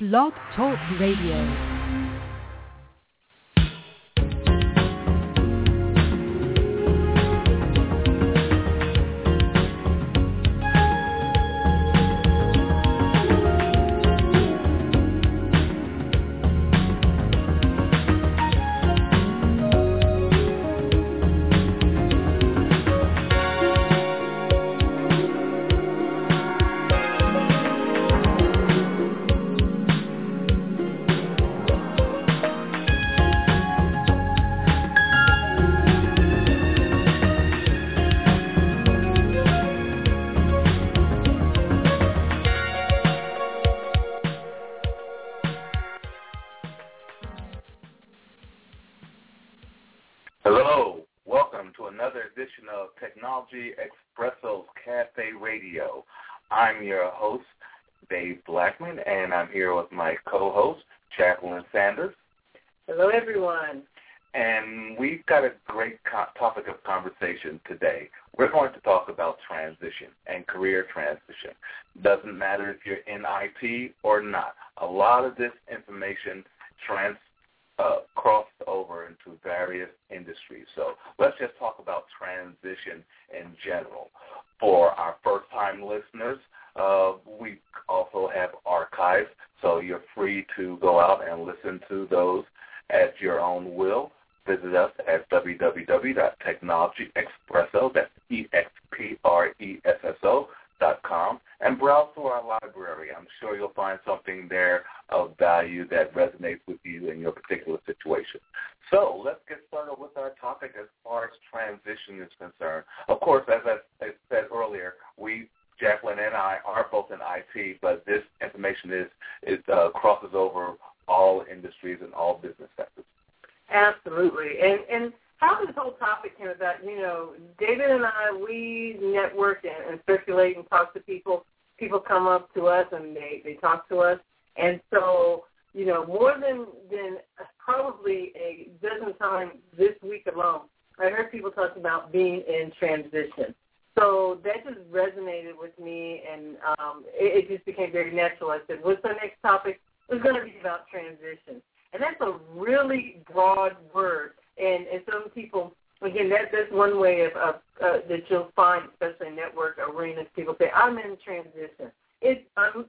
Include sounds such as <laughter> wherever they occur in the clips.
Blog Talk Radio.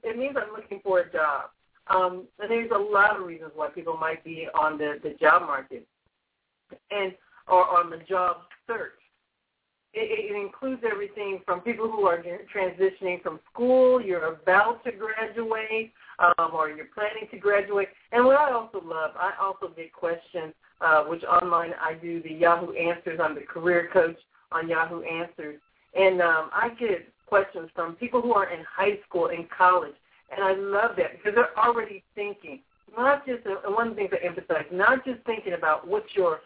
It means I'm looking for a job. Um, and there's a lot of reasons why people might be on the the job market and or on the job search. It, it includes everything from people who are transitioning from school, you're about to graduate, um, or you're planning to graduate. And what I also love, I also get questions uh, which online I do the Yahoo Answers. I'm the career coach on Yahoo Answers. And um, I get questions from people who are in high school and college. And I love that because they're already thinking, not just, uh, one of the things I emphasize, not just thinking about what your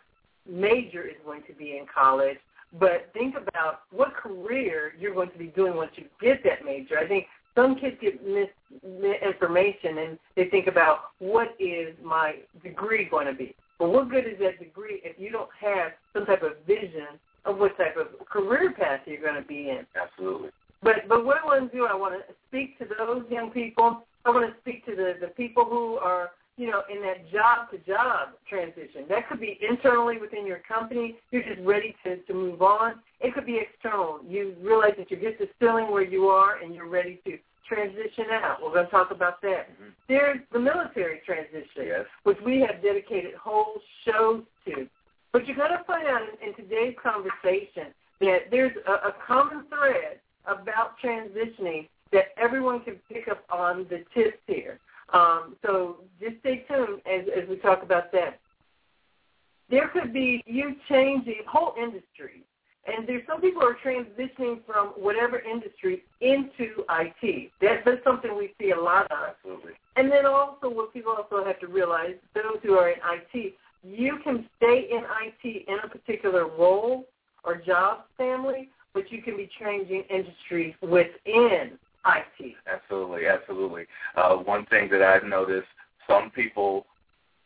major is going to be in college, but think about what career you're going to be doing once you get that major. I think some kids get misinformation and they think about what is my degree going to be. But what good is that degree if you don't have some type of vision of what type of career path you're going to be in? Absolutely. But but what I want to do, I want to speak to those young people. I want to speak to the the people who are you know in that job to job transition. That could be internally within your company. You're just ready to to move on. It could be external. You realize that you're just distilling where you are and you're ready to transition out. We're going to talk about that. Mm-hmm. There's the military transition, yes. which we have dedicated whole shows to. But you're going to find out in, in today's conversation that there's a, a common thread about transitioning that everyone can pick up on the tips here. Um, so just stay tuned as, as we talk about that. There could be you changing whole industries and there's some people who are transitioning from whatever industry into IT. That, that's something we see a lot of. Absolutely. And then also what people also have to realize, those who are in IT, you can stay in IT in a particular role or job family, but you can be changing industries within IT. Absolutely, absolutely. Uh, one thing that I've noticed, some people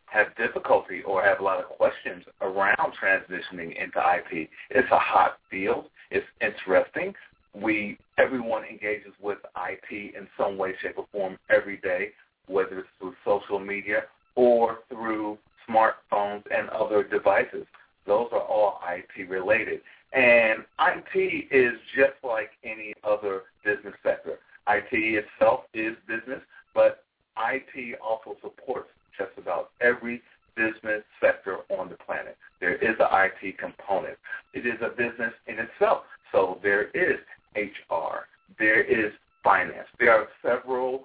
have difficulty or have a lot of questions around transitioning into IT. It's a hot field. It's interesting. We everyone engages with IT in some way, shape, or form every day, whether it's through social media or through smartphones and other devices. Those are all IT related. And IT is just like any other business sector. IT itself is business, but IT also supports just about every business sector on the planet. There is an IT component. It is a business in itself. So there is HR. There is finance. There are several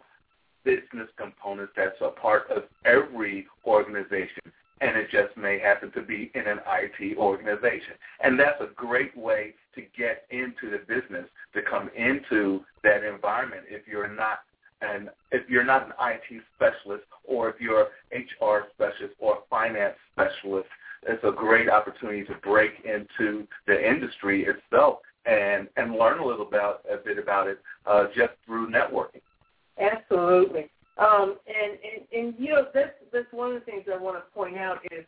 business components that's a part of every organization, and it just may happen to be in an IT organization. And that's a great way to get into the business, to come into that environment if you're not and if you're not an IT specialist or if you're HR specialist or finance specialist, it's a great opportunity to break into the industry itself and and learn a little about a bit about it uh, just through networking. Absolutely. Um, and, and and you know that's that's one of the things I want to point out is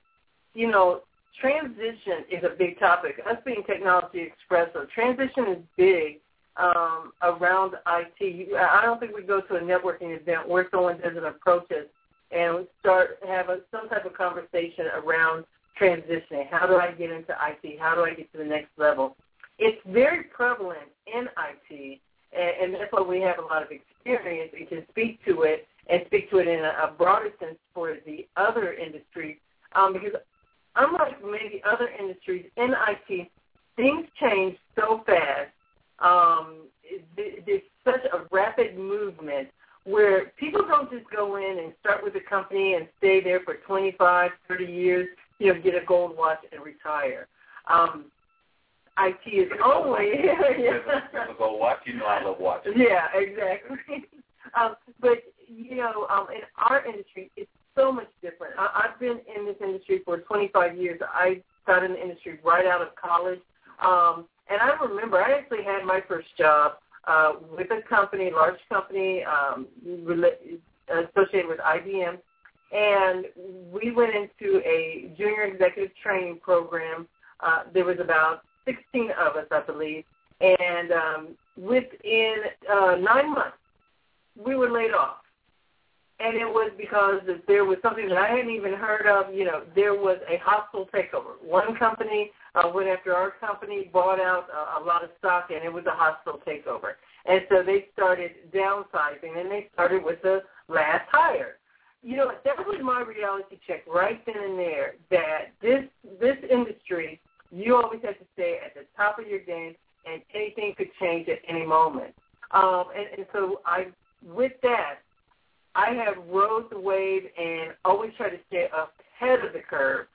you know transition is a big topic. Us being Technology Expresso, transition is big um, around IT. I don't think we go to a networking event where someone doesn't approach us and start have a, some type of conversation around transitioning. How do I get into IT? How do I get to the next level? It's very prevalent in IT, and, and that's why we have a lot of experience and can speak to it and speak to it in a, a broader sense for the other industries. Um, because unlike maybe other industries in IT, things change so fast um, there's such a rapid movement where people don't just go in and start with a company and stay there for 25, 30 years, you know, get a gold watch and retire. Um, IT is only <laughs> yeah. a <laughs> gold watch. You know I love watches. Yeah, exactly. <laughs> um, but you know, um, in our industry, it's so much different. I, I've been in this industry for 25 years. I got in the industry right out of college. Um, and I remember I actually had my first job uh, with a company, large company um, associated with IBM, and we went into a junior executive training program. Uh, there was about 16 of us, I believe, and um, within uh, nine months, we were laid off and it was because there was something that I hadn't even heard of. You know, there was a hostile takeover. One company uh, went after our company, bought out a, a lot of stock, and it was a hostile takeover. And so they started downsizing, and they started with the last hire. You know, that was my reality check right then and there. That this this industry, you always have to stay at the top of your game, and anything could change at any moment. Um, and, and so I, with that, I have rode the wave and always try to stay ahead of the curve.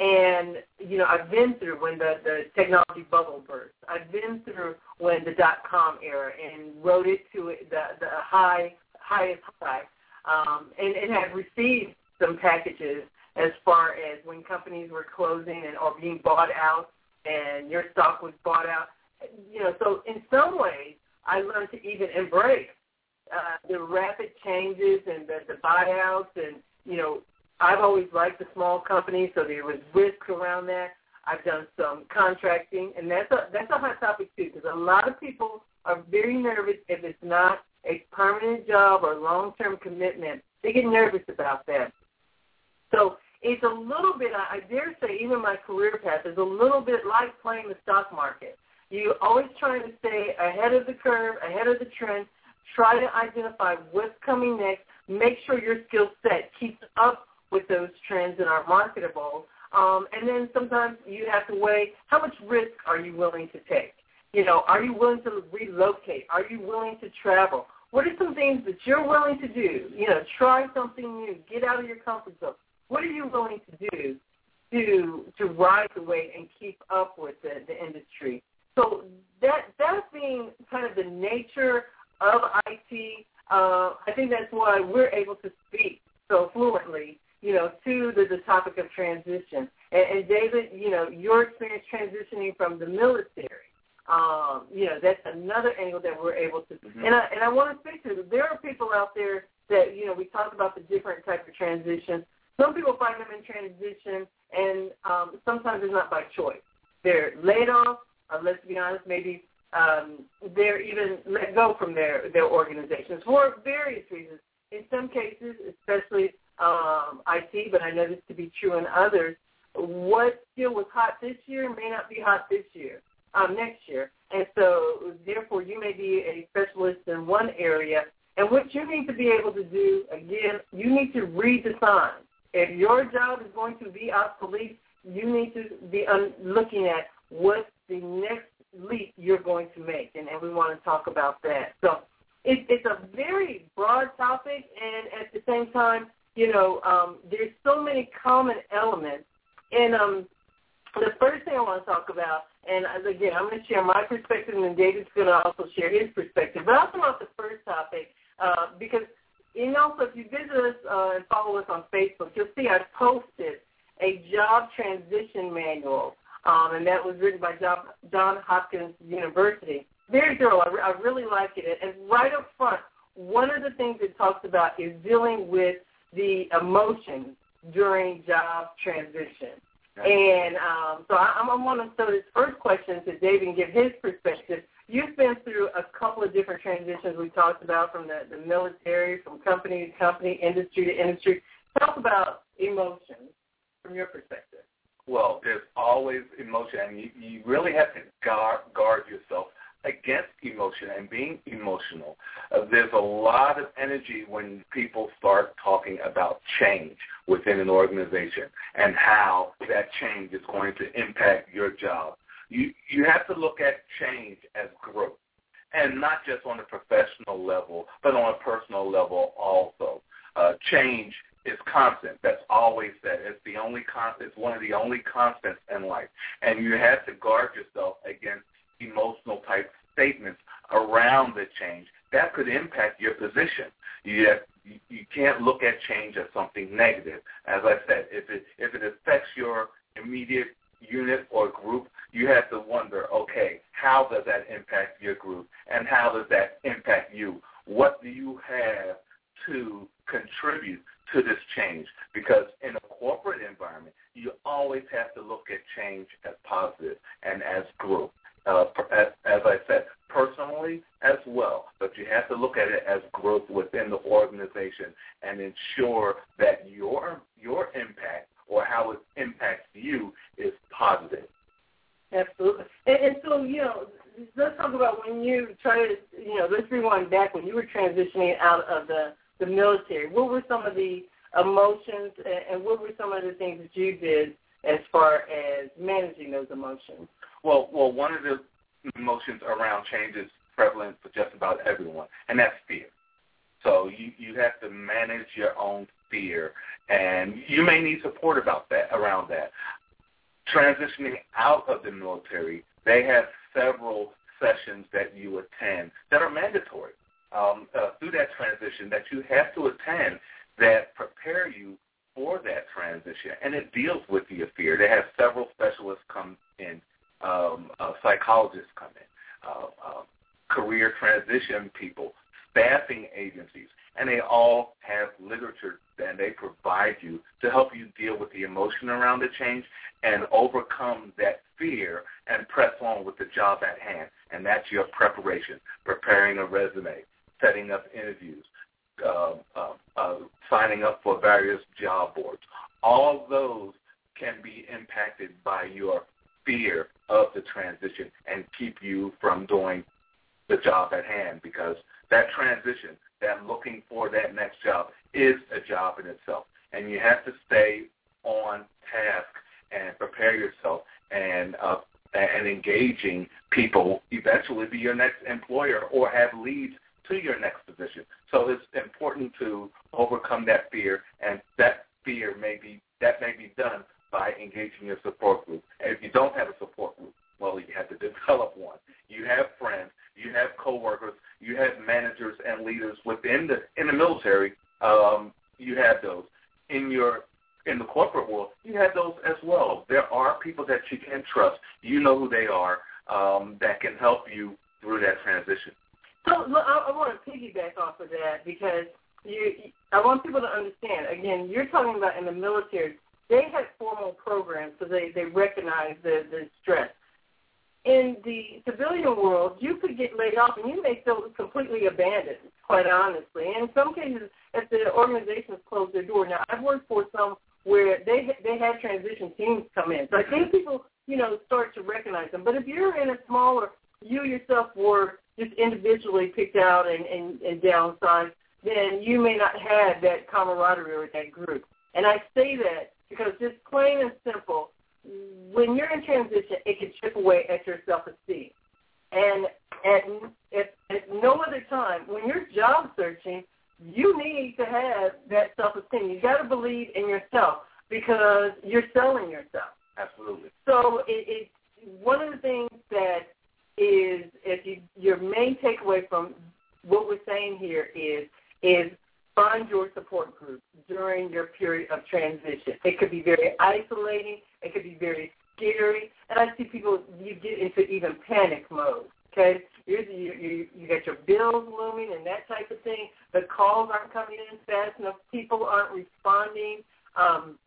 And you know, I've been through when the the technology bubble burst. I've been through when the dot com era and rode it to the the high highest high, um, and and have received some packages as far as when companies were closing and or being bought out, and your stock was bought out. You know, so in some ways, I learned to even embrace uh, the rapid changes and the, the buyouts and, you know, I've always liked the small companies, so there was risk around that. I've done some contracting, and that's a that's a hot topic too, because a lot of people are very nervous if it's not a permanent job or long-term commitment. They get nervous about that. So it's a little bit, I dare say, even my career path is a little bit like playing the stock market. You're always trying to stay ahead of the curve, ahead of the trend, Try to identify what's coming next. Make sure your skill set keeps up with those trends and are marketable. Um, and then sometimes you have to weigh how much risk are you willing to take. You know, are you willing to relocate? Are you willing to travel? What are some things that you're willing to do? You know, try something new. Get out of your comfort zone. What are you willing to do to to ride the wave and keep up with the, the industry? So that that's being kind of the nature of IT. Uh, I think that's why we're able to speak so fluently, you know, to the, the topic of transition. And, and David, you know, your experience transitioning from the military, um, you know, that's another angle that we're able to. Mm-hmm. And I and I want to speak to. There are people out there that you know we talk about the different types of transitions. Some people find them in transition, and um, sometimes it's not by choice. They're laid off. Uh, let's be honest, maybe um, they're even let go from their, their organizations for various reasons. in some cases, especially um, IT, but I know this to be true in others, what skill was hot this year may not be hot this year, um, next year. And so, therefore, you may be a specialist in one area. And what you need to be able to do, again, you need to read the signs. If your job is going to be obsolete, you need to be un- looking at what's the next leap you're going to make. And, and we want to talk about that. So it, it's a very broad topic, and at the same time, you know, um, there's so many common elements. And um, the first thing I want to talk about, and again, I'm going to share my perspective, and then David's going to also share his perspective. But I'll talk about the first topic uh, because, you know, so if you visit us uh, and follow us on Facebook, you'll see I posted a job transition manual, um, and that was written by John, John Hopkins University. Very thorough. I, re- I really like it. And right up front, one of the things it talks about is dealing with the emotions during job transition. And um, so I, I'm, I'm going to throw this first question to David and give his perspective. You've been through a couple of different transitions we talked about from the, the military, from company to company, industry to industry. Talk about emotions from your perspective. Well, there's always emotion, and you, you really have to guard, guard yourself against emotion and being emotional. Uh, there's a lot of energy when people start talking about change within an organization and how that change is going to impact your job. You you have to look at change as growth, and not just on a professional level, but on a personal level also. Uh, change is constant. That's always said. It's the only constant. It's one of the only constants in life, and you have to guard yourself against emotional type statements around the change that could impact your position. You have, you can't look at change as something negative. As I said, if it if it affects your immediate unit or group, you have to wonder, okay, how does that impact your group, and how does that impact you? What do you have to contribute to this change? Because in a corporate environment, you always have to look at change as positive and as growth uh, as, as I said, personally as well. But you have to look at it as growth within the organization and ensure that your your impact or how it impacts you is positive. Absolutely. And, and so, you know, let's talk about when you try to, you know, let's rewind back when you were transitioning out of the, the military. What were some of the emotions and, and what were some of the things that you did as far as managing those emotions? Well, well, one of the emotions around change is prevalent for just about everyone, and that's fear. So you you have to manage your own fear, and you may need support about that around that. Transitioning out of the military, they have several sessions that you attend that are mandatory um, uh, through that transition that you have to attend that prepare you for that transition, and it deals with your fear. They have several specialists come in um, uh, psychologists come in, uh, uh, career transition people, staffing agencies, and they all have literature that they provide you to help you deal with the emotion around the change and overcome that fear and press on with the job at hand. And that's your preparation, preparing a resume, setting up interviews, uh, uh, uh, signing up for various job boards. All those can be impacted by your fear of the transition and keep you from doing the job at hand because that transition, that looking for that next job is a job in itself. And you have to stay on task and prepare yourself and uh, and engaging people eventually be your next employer or have leads to your next position. So it's important to overcome that fear and that fear may be that may be done by engaging your support group. And if you don't have a support group, well, you have to <laughs> develop one. You have friends, you have coworkers, you have managers and leaders within the in the military. Um, you have those in your in the corporate world. You have those as well. There are people that you can trust. You know who they are um, that can help you through that transition. So look, I, I want to piggyback off of that because you, I want people to understand. Again, you're talking about in the military they had formal programs so they, they recognized the, the stress. in the civilian world, you could get laid off and you may feel completely abandoned, quite honestly. And in some cases, if the organizations close their door. Now, I've worked for some where they they had transition teams come in. So I think people, you know, start to recognize them. But if you're in a smaller, you yourself were just individually picked out and, and, and downsized, then you may not have that camaraderie with that group. And I say that because just plain and simple, when you're in transition, it can chip away at your self-esteem. And at, at, at no other time, when you're job searching, you need to have that self-esteem. You got to believe in yourself because you're selling yourself. Absolutely. So it, it one of the things that is if you your main takeaway from what we're saying here is is find your support group during your period of transition. It could be very isolating. It could be very scary. And I see people, you get into even panic mode. Okay, you you you got your bills looming and that type of thing. The calls aren't coming in fast enough. People aren't responding, um,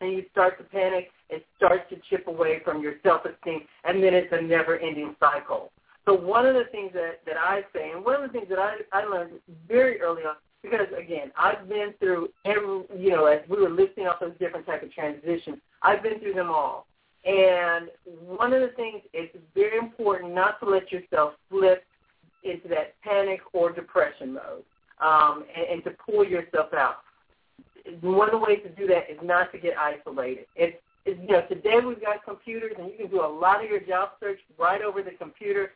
and you start to panic. It starts to chip away from your self-esteem, and then it's a never-ending cycle. So one of the things that that I say, and one of the things that I I learned very early on, because again, I've been through every, you know, as we were listing off those different type of transitions, I've been through them all. And one of the things it's very important not to let yourself slip into that panic or depression mode, um, and, and to pull yourself out. One of the ways to do that is not to get isolated. It's, you know today we've got computers and you can do a lot of your job search right over the computer.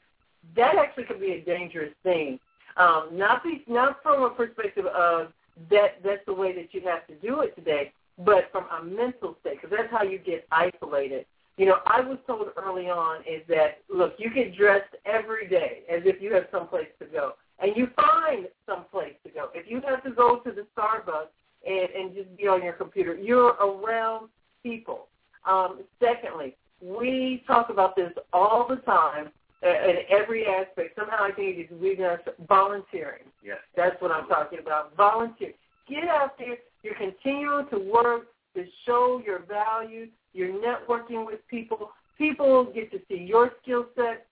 That actually could be a dangerous thing. Um, not be, not from a perspective of that that's the way that you have to do it today, but from a mental state, because that's how you get isolated. You know, I was told early on is that look, you get dressed every day as if you have someplace to go, and you find someplace to go. If you have to go to the Starbucks and and just be on your computer, you're around people. Um, secondly, we talk about this all the time in every aspect. Somehow I think it's weakness volunteering. Yes. That's what I'm talking about. Volunteer. Get out there. You're continuing to work to show your value. You're networking with people. People get to see your skill set,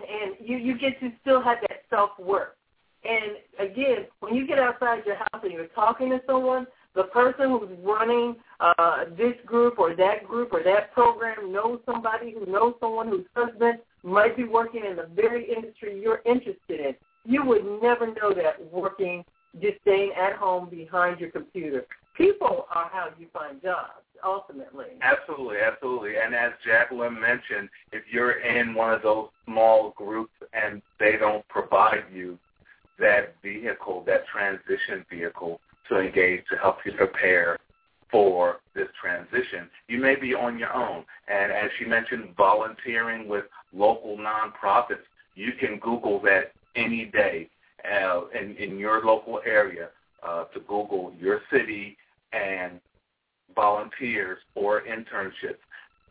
and you, you get to still have that self-worth. And again, when you get outside your house and you're talking to someone, the person who's running uh, this group or that group or that program knows somebody who knows someone whose husband might be working in the very industry you're interested in. You would never know that working, just staying at home behind your computer. People are how you find jobs, ultimately. Absolutely, absolutely. And as Jacqueline mentioned, if you're in one of those small groups and they don't provide you that vehicle, that transition vehicle to engage to help you prepare for this transition, you may be on your own. And as she mentioned, volunteering with local nonprofits, you can Google that any day uh, in, in your local area uh, to Google your city and volunteers or internships.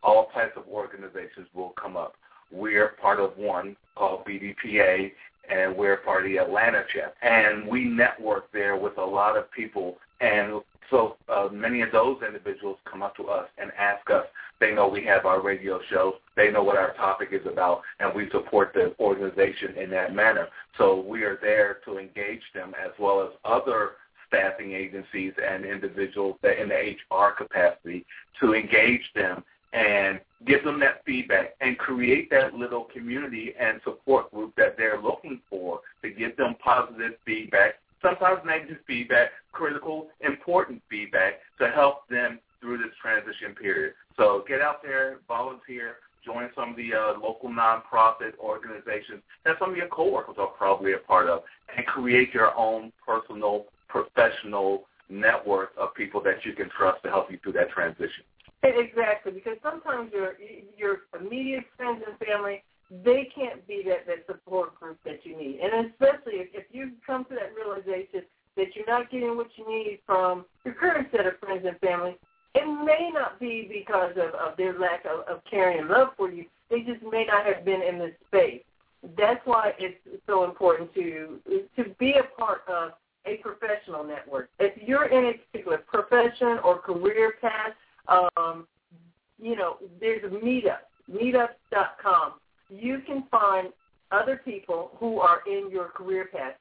All types of organizations will come up. We're part of one called BDPA, and we're part of the Atlanta chapter. And we network there with a lot of people. And so uh, many of those individuals come up to us and ask us. They know we have our radio show. They know what our topic is about, and we support the organization in that manner. So we are there to engage them as well as other staffing agencies and individuals that in the HR capacity to engage them and give them that feedback and create that little community and support group that they're looking for to give them positive feedback, sometimes negative feedback, critical, important feedback to help them through this transition period. So get out there, volunteer, join some of the uh, local nonprofit organizations that some of your coworkers are probably a part of, and create your own personal, professional network of people that you can trust to help you through that transition. Exactly, because sometimes your your immediate friends and family they can't be that that support group that you need, and especially if, if you come to that realization that you're not getting what you need from your current set of friends and family, it may not be because of, of their lack of, of caring and love for you. They just may not have been in this space. That's why it's so important to to be a part of a professional network. If you're in a particular profession or career path, um, you know, there's a meetup, meetup.com you can find other people who are in your career path.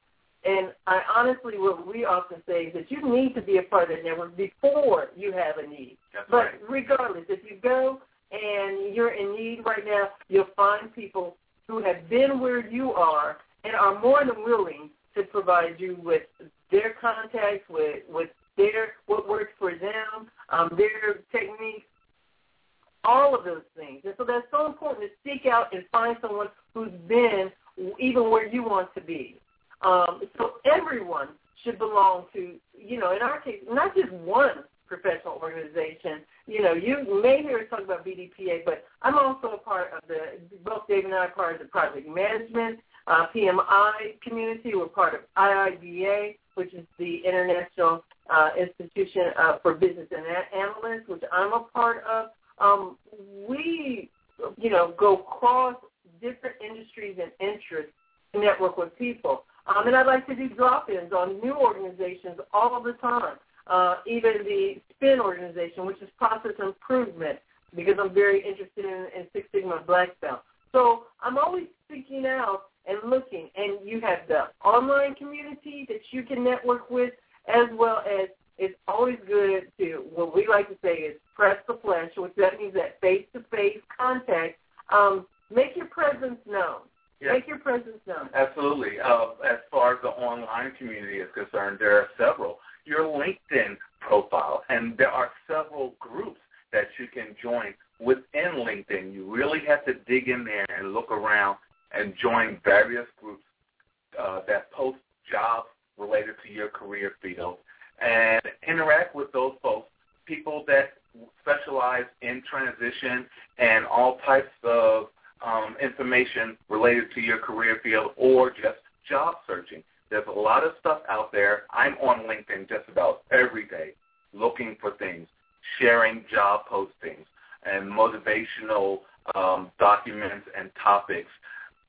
And I honestly, what we often say is that you need to be a part of the network before you have a need. That's but right. regardless, if you go and you're in need right now, you'll find people who have been where you are and are more than willing to provide you with their contacts, with, with their what works for them, um, their techniques, all of those things. And so that's so important to seek out and find someone who's been even where you want to be. Um, so everyone should belong to, you know, in our case, not just one professional organization. You know, you may hear us talk about BDPA, but I'm also a part of the, both Dave and I are part of the project management, uh, PMI community. We're part of IIBA, which is the International uh, Institution uh, for Business and Analysts, which I'm a part of. Um, we, you know, go across different industries and interests to network with people. Um, and I'd like to do drop-ins on new organizations all the time. Uh, even the SPIN organization, which is process improvement, because I'm very interested in, in Six Sigma Black Belt. So I'm always seeking out and looking. And you have the online community that you can network with, as well as it's always good to, what we like to say is press the flesh, which that means that face-to-face contact. Um, make your presence known. Yes. Make your presence known. Absolutely. Uh, as far as the online community is concerned, there are several. Your LinkedIn profile, and there are several groups that you can join within LinkedIn. You really have to dig in there and look around and join various groups uh, that post jobs related to your career field and interact with those folks, people that specialize in transition and all types of um, information related to your career field or just job searching. There's a lot of stuff out there. I'm on LinkedIn just about every day looking for things, sharing job postings and motivational um, documents and topics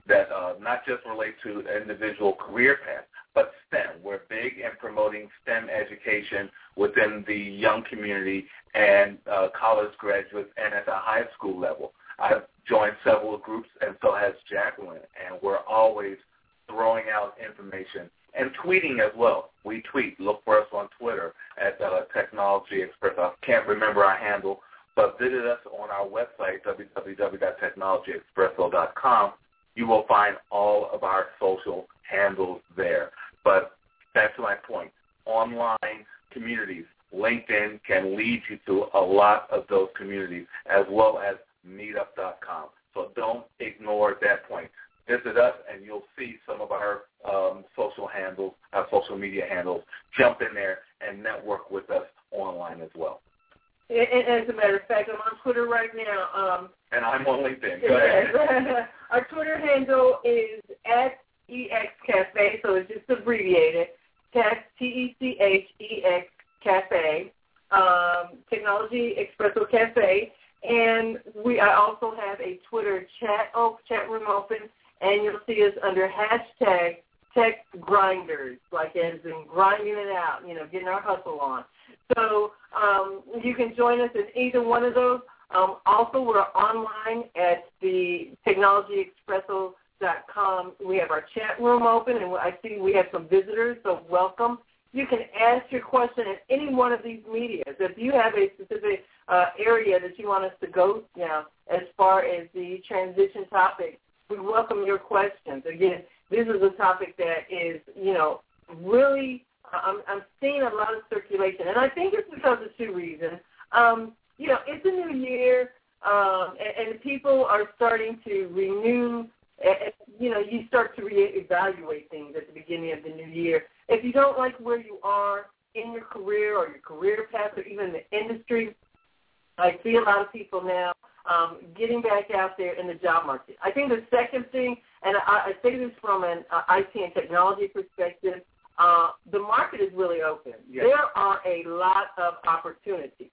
that uh, not just relate to individual career path, but STEM. We're big in promoting STEM education within the young community and uh, college graduates and at the high school level. I've joined several groups, and so has Jacqueline, and we're always throwing out information and tweeting as well. We tweet. Look for us on Twitter at uh, Technology Express. I can't remember our handle, but visit us on our website, www.technologyexpresso.com. You will find all of our social handles there. But back to my point, online communities, LinkedIn can lead you to a lot of those communities as well as meetup.com. So don't ignore that point. Visit us and you'll see some of our um, social handles, our social media handles. Jump in there and network with us online as well. As a matter of fact, I'm on Twitter right now. Um, and I'm on LinkedIn. Go <laughs> ahead. Our Twitter handle is at EX Cafe, so it's just abbreviated. Tech T-E-C-H-E-X Cafe, um, Technology Expresso Cafe. And we I also have a Twitter chat oh, chat room open, and you'll see us under hashtag Tech Grinders, like as in grinding it out, you know, getting our hustle on. So um, you can join us in either one of those. Um, also, we're online at the technologyexpresso.com. We have our chat room open, and I see we have some visitors, so welcome. You can ask your question in any one of these medias. If you have a specific uh, area that you want us to go down as far as the transition topic, we welcome your questions. Again, this is a topic that is, you know, really, I'm, I'm seeing a lot of circulation, and I think it's because of two reasons. Um, you know, it's a new year, um, and, and people are starting to renew. And, you know, you start to reevaluate things at the beginning of the new year. If you don't like where you are in your career or your career path or even the industry, I see a lot of people now um, getting back out there in the job market. I think the second thing, and I, I say this from an uh, IT and technology perspective, uh, the market is really open. Yes. There are a lot of opportunities.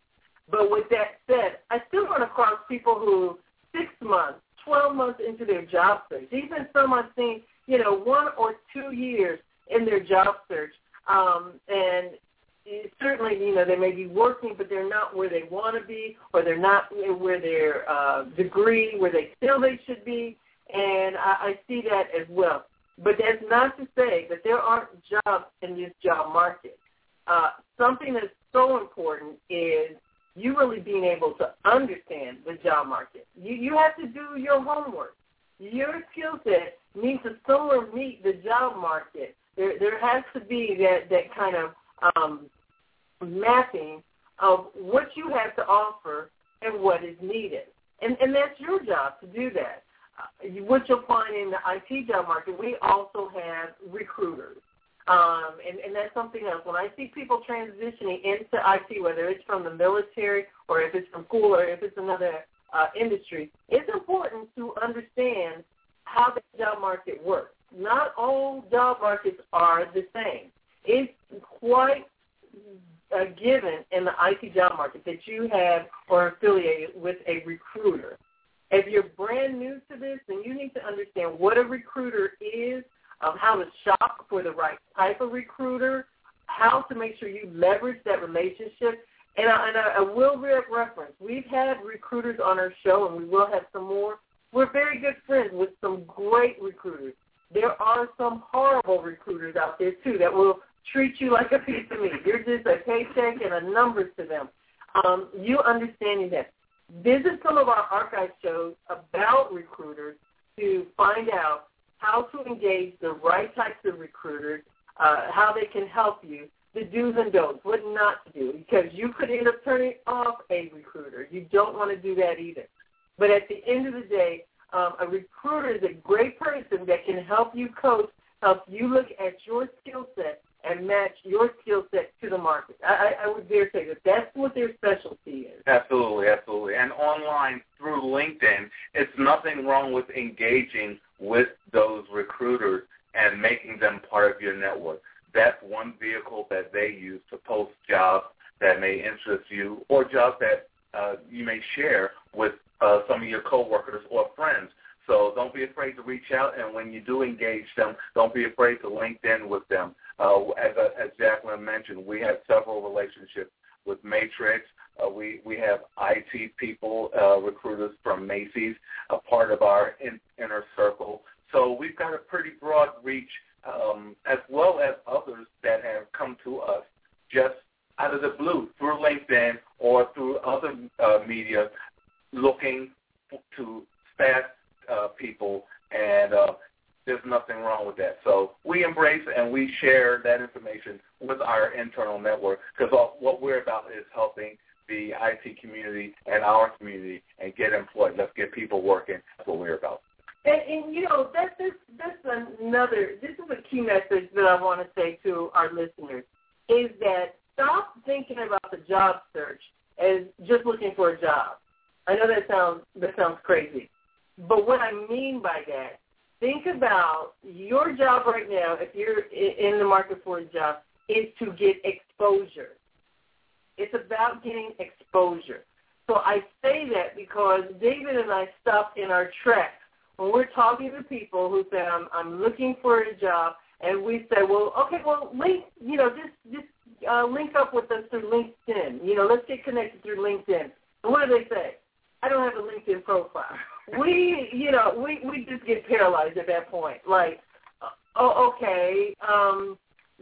But with that said, I still run across people who six months, 12 months into their job search, even some I've seen, you know, one or two years in their job search. Um, and certainly, you know, they may be working, but they're not where they want to be, or they're not where their uh, degree, where they feel they should be. And I, I see that as well. But that's not to say that there aren't jobs in this job market. Uh, something that's so important is you really being able to understand the job market. You you have to do your homework. Your skill set needs to somewhere meet the job market. There there has to be that that kind of um, mapping of what you have to offer and what is needed. And and that's your job to do that. Uh, what you'll find in the IT job market, we also have recruiters. Um, and, and that's something else. When I see people transitioning into IT, whether it's from the military or if it's from school or if it's another uh, industry, it's important to understand how the job market works. Not all job markets are the same. It's quite a given in the IT job market that you have or affiliated with a recruiter. If you're brand new to this, then you need to understand what a recruiter is, um, how to shop for the right type of recruiter, how to make sure you leverage that relationship. And I, and I, will reference, we've had recruiters on our show, and we will have some more. We're very good friends with some great recruiters. There are some horrible recruiters out there, too, that will treat you like a piece of meat. You're just a paycheck and a number to them. Um, you understanding that. Visit some of our archive shows about recruiters to find out how to engage the right types of recruiters, uh, how they can help you, the do's and don'ts, what not to do, because you could end up turning off a recruiter. You don't want to do that either. But at the end of the day, um, a recruiter is a great person that can help you coach, help you look at your skill set and match your skill set to the market. I, I would dare say that that's what their specialty is. Absolutely, absolutely. And online through LinkedIn, it's nothing wrong with engaging with those recruiters and making them part of your network. That's one vehicle that they use to post jobs that may interest you or jobs that uh, you may share with uh, some of your coworkers or friends. So don't be afraid to reach out, and when you do engage them, don't be afraid to LinkedIn with them. Uh, as, uh, as Jacqueline mentioned, we have several relationships with Matrix. Uh, we we have IT people, uh, recruiters from Macy's, a part of our in, inner circle. So we've got a pretty broad reach, um, as well as others that have come to us just out of the blue through LinkedIn or through other uh, media, looking to staff uh, people, and uh, there's nothing wrong with that. So we embrace and we share that information with our internal network because what we're about is helping the IT community and our community and get employed. Let's get people working. That's what we're about. And, and you know, this, that's another. This is a key message that I want to say to our listeners: is that stop thinking about the job search as just looking for a job. I know that sounds that sounds crazy, but what I mean by that, think about your job right now. If you're in the market for a job, is to get exposure. It's about getting exposure. So I say that because David and I stopped in our tracks when we're talking to people who say I'm, I'm looking for a job, and we say, well, okay, well, link, you know, just just uh, link up with us through LinkedIn. You know, let's get connected through LinkedIn. And what do they say? I don't have a LinkedIn profile. <laughs> we, you know, we we just get paralyzed at that point. Like, oh, okay. Um,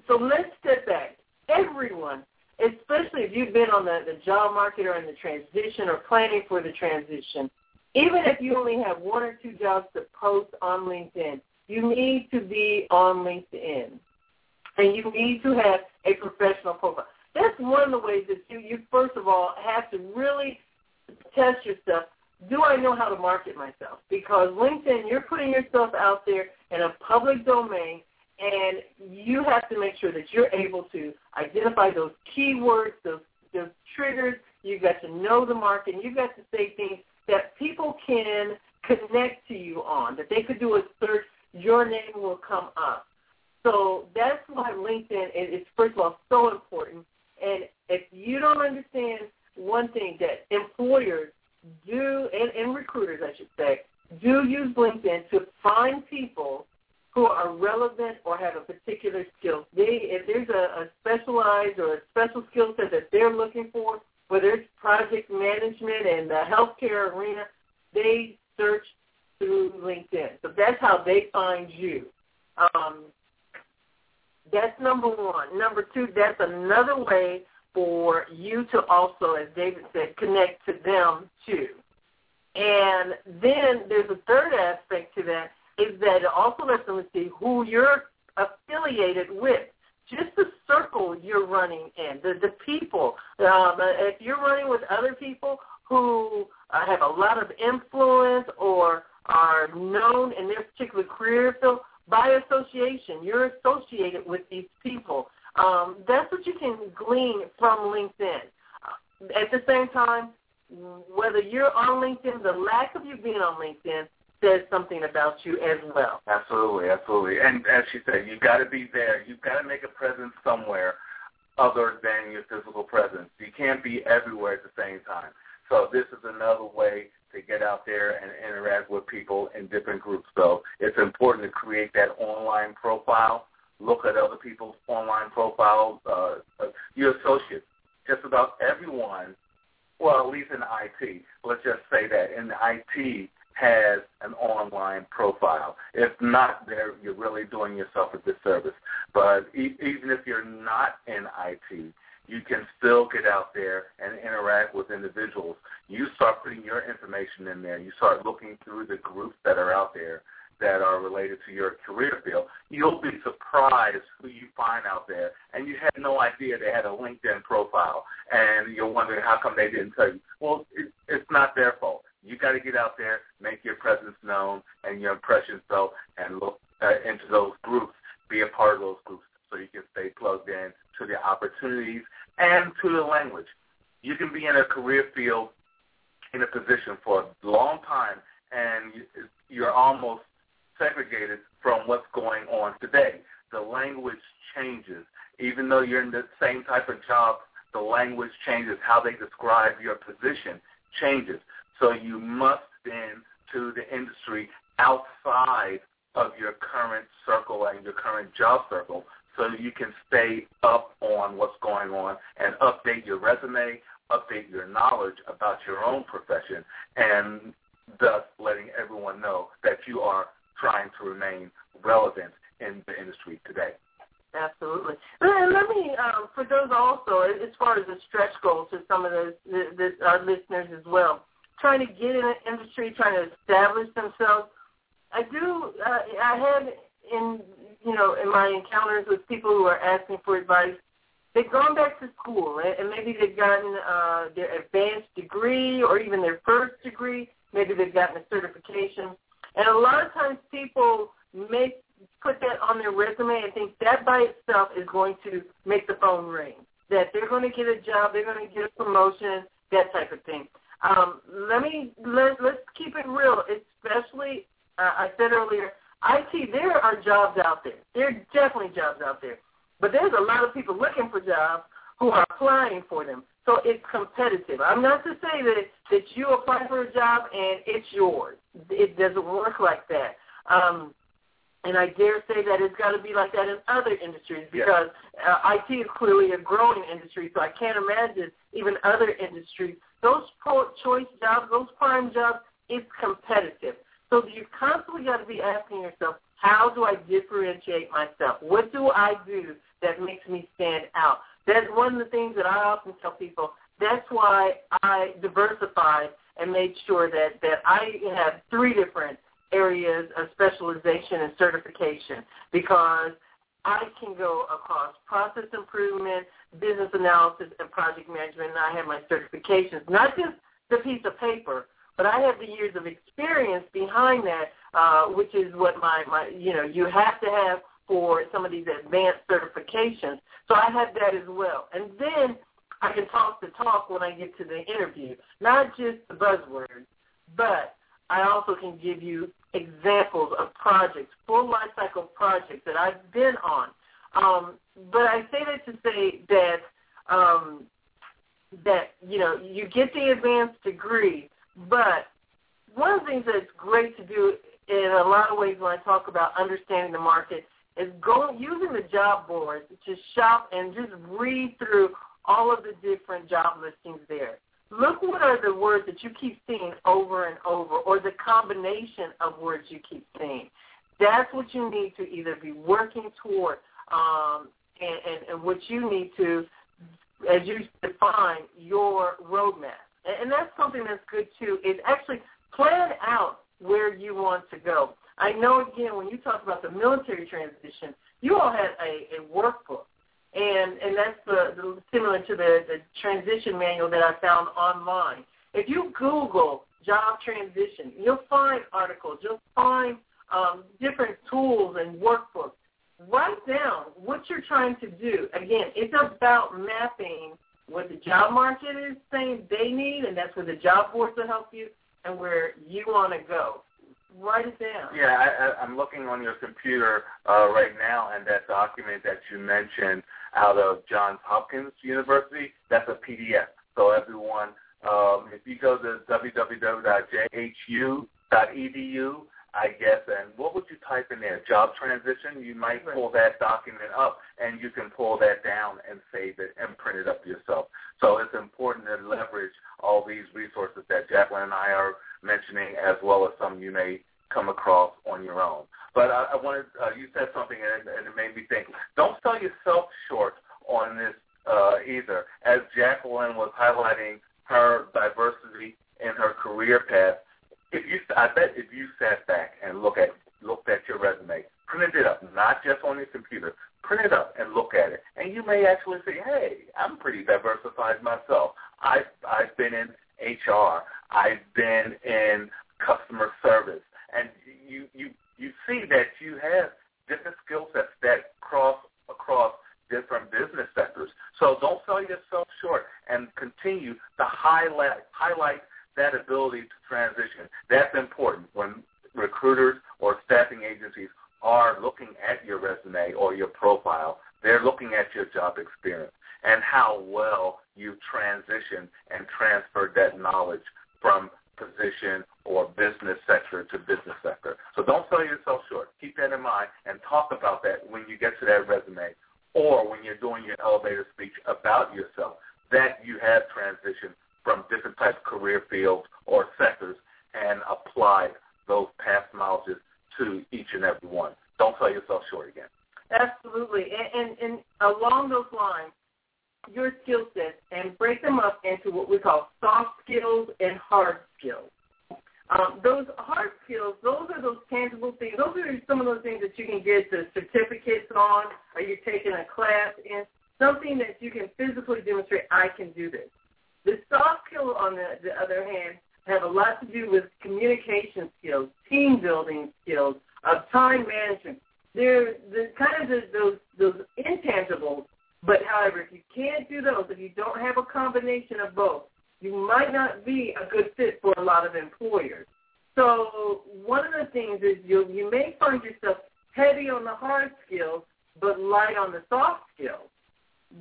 so let's step back. Everyone, especially if you've been on the, the job market or in the transition or planning for the transition, even if you only have one or two jobs to post on LinkedIn, you need to be on LinkedIn. And you need to have a professional profile. That's one of the ways that you, you first of all, have to really test yourself. Do I know how to market myself? Because LinkedIn, you're putting yourself out there in a public domain, and you have to make sure that you're able to identify those keywords, those, those triggers. You've got to know the market, you've got to say things that people can connect to you on, that they could do a search, your name will come up. So that's why LinkedIn is, first of all, so important. And if you don't understand one thing that employers do, and, and recruiters, I should say, do use LinkedIn to find people who are relevant or have a particular skill. They, if there's a, a specialized or a special skill set that they're looking for, whether it's project management and the healthcare arena, they search through LinkedIn. So that's how they find you. Um, that's number one. Number two, that's another way for you to also, as David said, connect to them too. And then there's a third aspect to that is that it also lets them see who you're affiliated with. Just the circle you're running in, the, the people. Um, if you're running with other people who uh, have a lot of influence or are known in their particular career field, by association, you're associated with these people. Um, that's what you can glean from LinkedIn. At the same time, whether you're on LinkedIn, the lack of you being on LinkedIn says something about you as well. Absolutely, absolutely. And as she said, you've got to be there. You've got to make a presence somewhere other than your physical presence. You can't be everywhere at the same time. So this is another way to get out there and interact with people in different groups. So it's important to create that online profile, look at other people's online profiles. Uh, uh, your associates, just about everyone, well, at least in IT, let's just say that in IT has an online profile. If not, there you're really doing yourself a disservice. But e- even if you're not in IT, you can still get out there and interact with individuals. You start putting your information in there. You start looking through the groups that are out there that are related to your career field. You'll be surprised who you find out there. And you had no idea they had a LinkedIn profile. And you're wondering how come they didn't tell you. Well, it, it's not their fault. You got to get out there, make your presence known and your impression felt, and look uh, into those groups. Be a part of those groups so you can stay plugged in to the opportunities and to the language. You can be in a career field in a position for a long time and you're almost segregated from what's going on today. The language changes. Even though you're in the same type of job, the language changes. How they describe your position changes. So you must then to the industry outside of your current circle and your current job circle so you can stay up on what's going on and update your resume, update your knowledge about your own profession, and thus letting everyone know that you are trying to remain relevant in the industry today. Absolutely. And let me, um, for those also, as far as the stretch goals to some of those, the, the, our listeners as well, trying to get in the industry, trying to establish themselves. I do. Uh, I have in you know in my encounters with people who are asking for advice. They've gone back to school and maybe they've gotten uh, their advanced degree or even their first degree. Maybe they've gotten a certification. And a lot of times people make put that on their resume and think that by itself is going to make the phone ring. That they're going to get a job, they're going to get a promotion, that type of thing. Um, let me let let's keep it real, especially uh, I said earlier, IT. There are jobs out there. There are definitely jobs out there, but there's a lot of people looking for jobs who are applying for them. So it's competitive. I'm not to say that that you apply for a job and it's yours. It doesn't work like that. Um, and I dare say that it's got to be like that in other industries because uh, IT is clearly a growing industry. So I can't imagine even other industries those choice jobs, those prime jobs, it's competitive. So you constantly got to be asking yourself, how do I differentiate myself? What do I do that makes me stand out? That's one of the things that I often tell people. That's why I diversified and made sure that, that I have three different areas of specialization and certification because I can go across process improvement, business analysis, and project management, and I have my certifications, not just the piece of paper, but I have the years of experience behind that, uh, which is what my, my, you know, you have to have for some of these advanced certifications. So I have that as well. And then I can talk the talk when I get to the interview, not just the buzzwords, but I also can give you examples of projects, full life cycle projects that I've been on. Um, but I say that to say that um, that you know you get the advanced degree, but one of the things that's great to do in a lot of ways when I talk about understanding the market is going using the job boards to shop and just read through all of the different job listings there. Look what are the words that you keep seeing over and over or the combination of words you keep seeing. That's what you need to either be working toward um, and, and, and what you need to, as you define your roadmap. And, and that's something that's good too, is actually plan out where you want to go. I know, again, when you talk about the military transition, you all had a, a workbook. And and that's the, the similar to the, the transition manual that I found online. If you Google job transition, you'll find articles, you'll find um, different tools and workbooks. Write down what you're trying to do. Again, it's about mapping what the job market is saying they need, and that's where the job force will help you, and where you want to go. Write it down. Yeah, I, I, I'm looking on your computer uh, right now, and that document that you mentioned out of Johns Hopkins University, that's a PDF. So everyone, um, if you go to www.jhu.edu, I guess, and what would you type in there? Job transition? You might pull that document up, and you can pull that down and save it and print it up yourself. So it's important to leverage all these resources that Jacqueline and I are mentioning, as well as some you may come across on your own. But I, I wanted, uh, you said something, and, and it made me think. Don't sell yourself short on this uh, either. As Jacqueline was highlighting her diversity in her career path, if you, I bet if you sat back and look at looked at your resume, printed it up, not just on your computer, print it up and look at it, and you may actually say, "Hey, I'm pretty diversified myself. I've I've been in HR, I've been in customer service, and you you you see that you have different skill sets that cross across different business sectors. So don't sell yourself short and continue to highlight highlight that ability to transition. That's important when recruiters or staffing agencies are looking at your resume or your profile. They're looking at your job experience and how well you transition and transferred that knowledge from position or business sector to business sector. So don't sell yourself short. Keep that in mind and talk about that when you get to that resume or when you're doing your elevator speech about yourself, that you have transitioned from different types of career fields or sectors and applied those past knowledges to each and every one. Don't sell yourself short again. Absolutely. And, and, and along those lines, your skill sets and break them up into what we call soft skills and hard skills. Um, those hard skills, those are those tangible things. Those are some of those things that you can get the certificates on, or you're taking a class in, something that you can physically demonstrate, I can do this. The soft skills, on the, the other hand, have a lot to do with communication skills, team building skills, of time management. They're the kind of the, those those intangibles. But however, if you can't do those, if you don't have a combination of both, you might not be a good fit for a lot of employers. So one of the things is you you may find yourself heavy on the hard skills but light on the soft skills.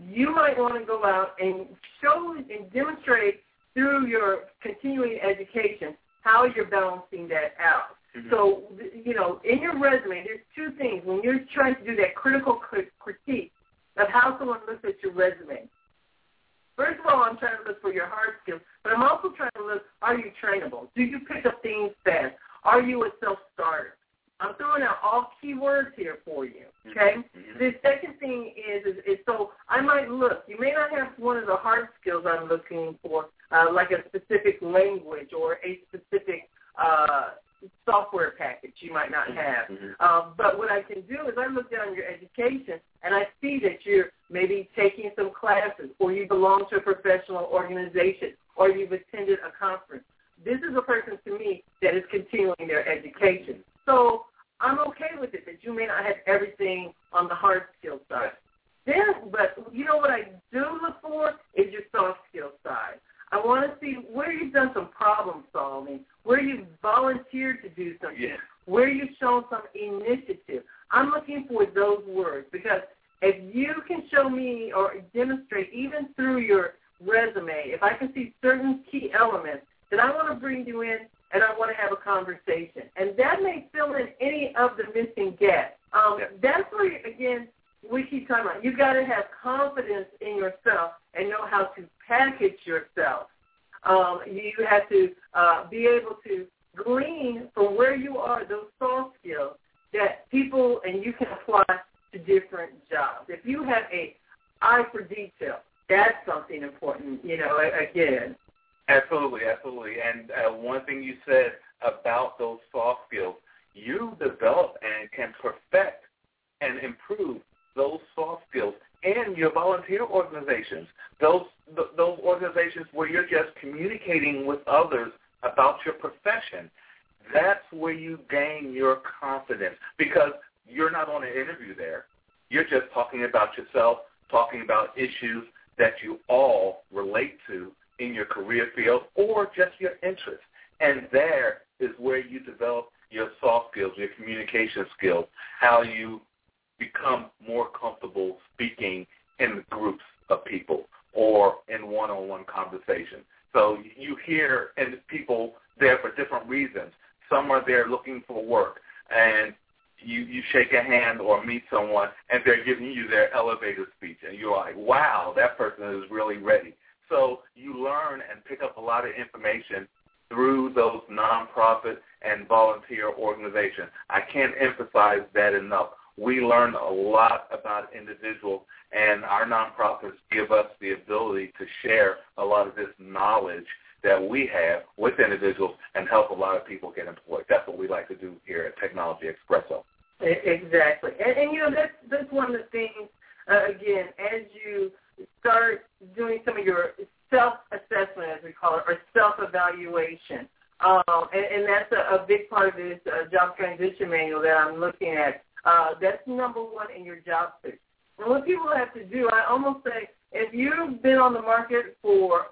You might want to go out and show and demonstrate through your continuing education how you're balancing that out. Mm-hmm. So, you know, in your resume, there's two things. When you're trying to do that critical critique of how someone looks at your resume, First of all, I'm trying to look for your hard skills, but I'm also trying to look, are you trainable? Do you pick up things fast? Are you a self-starter? I'm throwing out all keywords here for you, okay? Mm-hmm. The second thing is, is, is, so I might look. You may not have one of the hard skills I'm looking for, uh, like a specific language or a specific uh, software package you might not have. Mm-hmm. Um, but what I can do is I look down your education and I see that you're maybe taking some classes or you belong to a professional organization or you've attended a conference. This is a person to me that is continuing their education. So I'm okay with it that you may not have everything on the hard skill side. Then, but you know what I do look for is your soft skill side. I want to see where you've done some problem solving, where you've volunteered to do something, yeah. where you've shown some initiative. I'm looking for those words because if you can show me or demonstrate even through your resume, if I can see certain key elements, then I want to bring you in and I want to have a conversation. And that may fill in any of the missing gaps. Um, yeah. That's where, again, we keep talking about. You've got to have confidence in yourself and know how to package yourself. Um, you have to uh, be able to glean from where you are those soft skills that people and you can apply to different jobs. If you have a eye for detail, that's something important, you know, again. Absolutely, absolutely. And uh, one thing you said about those soft skills, you develop and can perfect and improve those soft skills and your volunteer organizations. Those those organizations where you're just communicating with others about your profession. That's where you gain your confidence because you're not on an interview there. You're just talking about yourself, talking about issues that you all relate to in your career field or just your interests. And there is where you develop your soft skills, your communication skills, how you become more comfortable speaking in groups of people or in one-on-one conversation. So you hear and people there for different reasons. Some are there looking for work, and you you shake a hand or meet someone, and they're giving you their elevator speech, and you're like, wow, that person is really ready. So you learn and pick up a lot of information through those nonprofit and volunteer organizations. I can't emphasize that enough. We learn a lot about individuals, and our nonprofits give us the ability to share a lot of this knowledge that we have with individuals and help a lot of people get employed. That's what we like to do here at Technology Expresso. Exactly. And, and you know, that's, that's one of the things, uh, again, as you start doing some of your self-assessment, as we call it, or self-evaluation, um, and, and that's a, a big part of this uh, job transition manual that I'm looking at. Uh, that's number one in your job search. And what people have to do, I almost say, if you've been on the market for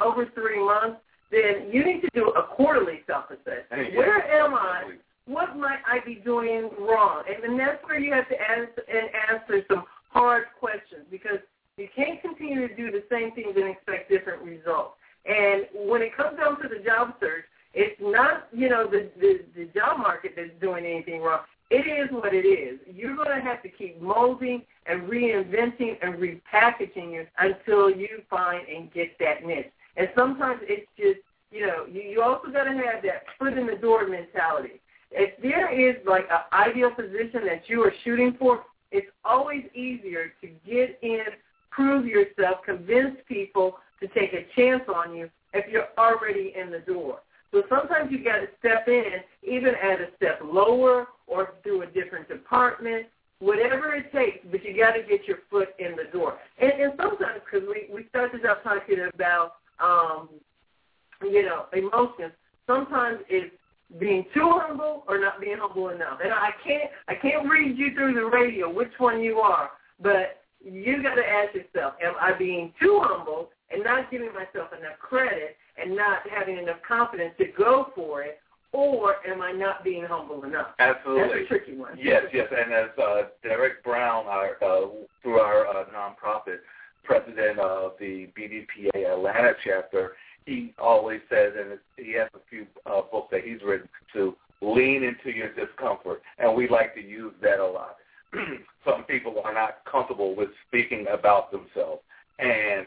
over three months, then you need to do a quarterly self-assessment. Where am I? What might I be doing wrong? And then that's where you have to answer and answer some hard questions because you can't continue to do the same things and expect different results. And when it comes down to the job search, it's not, you know, the, the, the job market that's doing anything wrong. It is what it is. You're going to have to keep molding and reinventing and repackaging it until you find and get that niche. And sometimes it's just, you know, you, you also got to have that foot in the door mentality. If there is like an ideal position that you are shooting for, it's always easier to get in, prove yourself, convince people to take a chance on you if you're already in the door. So sometimes you got to step in, even at a step lower or through a different department, whatever it takes, but you got to get your foot in the door. And, and sometimes, because we, we started out talking about, um, you know, emotions, sometimes it's being too humble or not being humble enough. And I can't, I can't read you through the radio which one you are, but you got to ask yourself, am I being too humble and not giving myself enough credit and not having enough confidence to go for it, or am I not being humble enough? Absolutely. That's a tricky one. Yes, yes. And as uh, Derek Brown, our, uh, through our uh, nonprofit, president of the BDPA Atlanta chapter, he always says, and he has a few uh, books that he's written to lean into your discomfort, and we like to use that a lot. <clears throat> Some people are not comfortable with speaking about themselves, and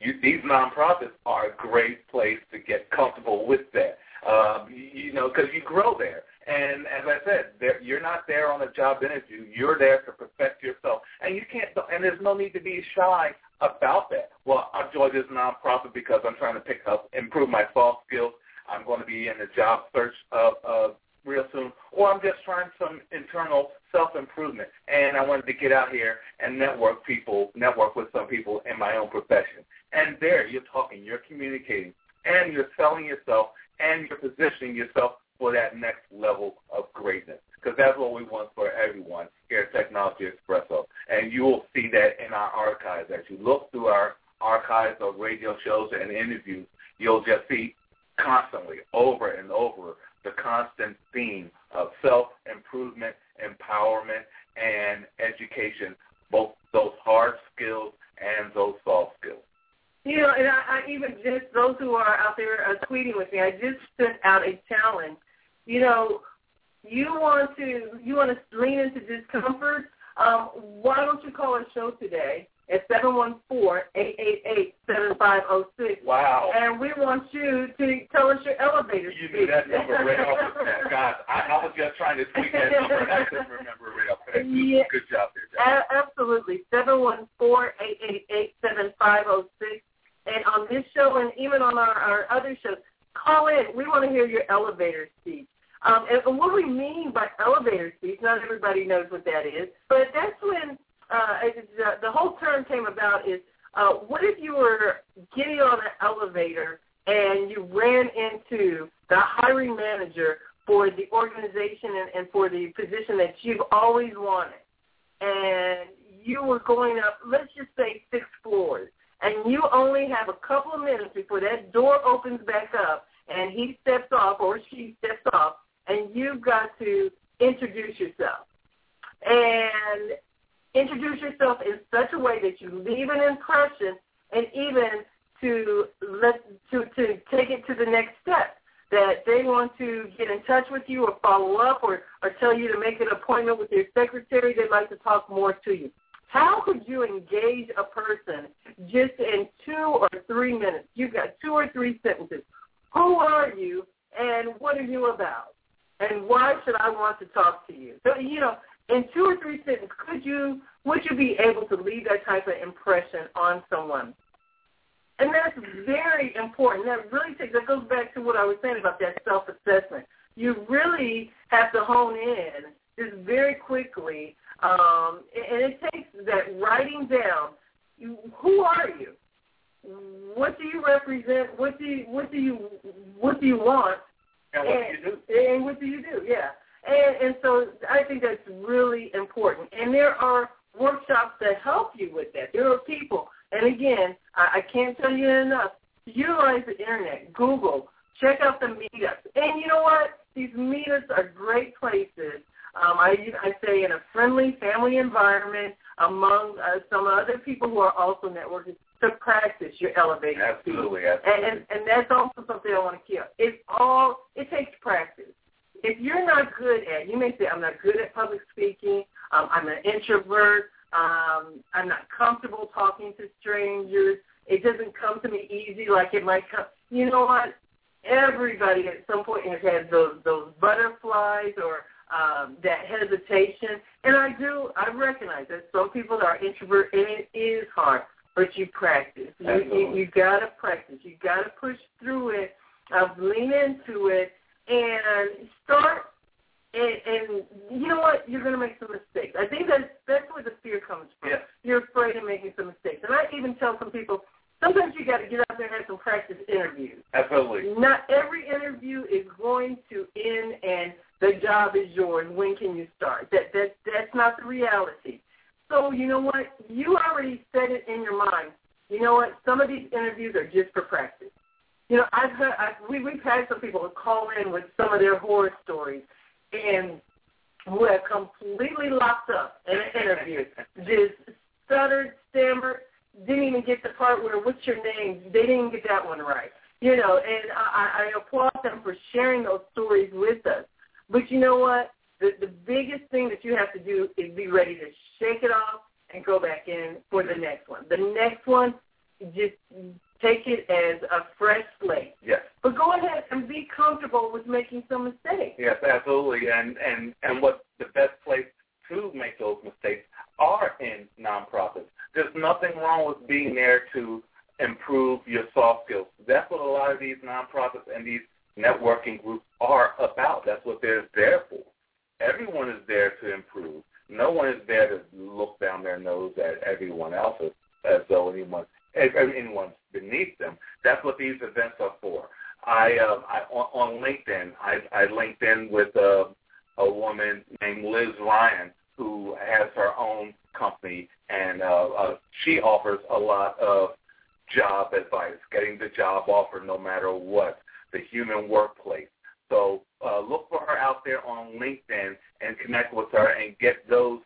you, these nonprofits are a great place to get comfortable with that. Um, you, you know, because you grow there. And as I said, there, you're not there on a job interview. You're there to perfect yourself, and you can't. And there's no need to be shy about that. Well, I joined this nonprofit because I'm trying to pick up, improve my soft skills. I'm going to be in the job search of, of real soon, or I'm just trying some internal self-improvement, and I wanted to get out here and network people, network with some people in my own profession. And there, you're talking, you're communicating, and you're selling yourself, and you're positioning yourself for that next level of greatness. Because that's what we want for everyone here at Technology Expresso. And you will see that in our archives. As you look through our archives of radio shows and interviews, you'll just see constantly, over and over, the constant theme of self-improvement, empowerment, and education, both those hard skills and those soft skills. You know, and I, I even just those who are out there uh, tweeting with me, I just sent out a challenge. You know, you want to you want to lean into discomfort. Um, why don't you call our show today at 714-888-7506. Wow. And we want you to tell us your elevator You knew that number right off the bat. God, I, I was just trying to tweak that number. I couldn't <laughs> remember it right off the bat. Good, Yeah. good job there, John. A- absolutely. 714-888-7506. And on this show and even on our, our other shows, call in. We want to hear your elevator speech. Um, and, what we mean by elevator speech, not everybody knows what that is, but that's when uh, it's, uh, the whole term came about is uh, what if you were getting on an elevator and you ran into the hiring manager for the organization and, and for the position that you've always wanted, and you were going up, let's just say six floors, and you only have a couple of minutes before that door opens back up and he steps off or she steps off, and you've got to introduce yourself. And introduce yourself in such a way that you leave an impression and even to let to to take it to the next step that they want to get in touch with you or follow up or or tell you to make an appointment with your secretary they'd like to talk more to you how could you engage a person just in two or three minutes you've got two or three sentences who are you and what are you about and why should i want to talk to you so you know in two or three sentences, could you would you be able to leave that type of impression on someone? And that's very important. That really takes that goes back to what I was saying about that self assessment. You really have to hone in just very quickly, um, and it takes that writing down. You, who are you? What do you represent? What do you what do you what do you want? And what do you do? And what do you do? Yeah. And, and so I think that's really important. And there are workshops that help you with that. There are people, and again, I, I can't tell you enough, utilize the internet, Google, check out the meetups. And you know what? These meetups are great places. Um, I, I say in a friendly family environment among uh, some other people who are also networking to practice your elevator speech. Absolutely, And, and and that's also something I want to keep. It's all it takes practice. If you're not good at, you may say, I'm not good at public speaking. Um, I'm an introvert. Um, I'm not comfortable talking to strangers. It doesn't come to me easy like it might come. You know what? Everybody at some point has had those those butterflies or um, that hesitation, and I do. I recognize that some people are introvert, and it is hard. But you practice. You you, you gotta practice. You gotta push through it. Uh, lean into it and start. And, and you know what? You're going to make some mistakes. I think that's that's where the fear comes from. Yes. You're afraid of making some mistakes. And I even tell some people, sometimes you got to get out there and have some practice interviews. Absolutely. Not every interview is going to end and the job is yours. When can you start? That that that's not the reality. So you know what? You already said it in your mind. You know what? Some of these interviews are just for practice. You know, I've heard I've, we we've had some people call in with some of their horror stories, and who have completely locked up in an interview, just stuttered, stammered, didn't even get the part where what's your name? They didn't get that one right. You know, and I, I applaud them for sharing those stories with us. But you know what? The the biggest thing that you have to do is be ready to shake it off and go back in for the next one. The next one, just take it as a fresh slate. Yes. But go ahead and be comfortable with making some mistakes. Yes, absolutely. And and and what the best place to make those mistakes are in nonprofits. There's nothing wrong with being there to improve your soft skills. That's what a lot of these nonprofits and these networking groups are about. That's what they're there for. Everyone is there to improve. No one is there to look down their nose at everyone else as, though anyone anyone's beneath them. That's what these events are for. I, uh, I on, on LinkedIn, I, I linked in with a, a woman named Liz Ryan who has her own company, and uh, uh, she offers a lot of job advice, getting the job offer no matter what, the human workplace. So uh, look for her out there on LinkedIn and connect with her and get those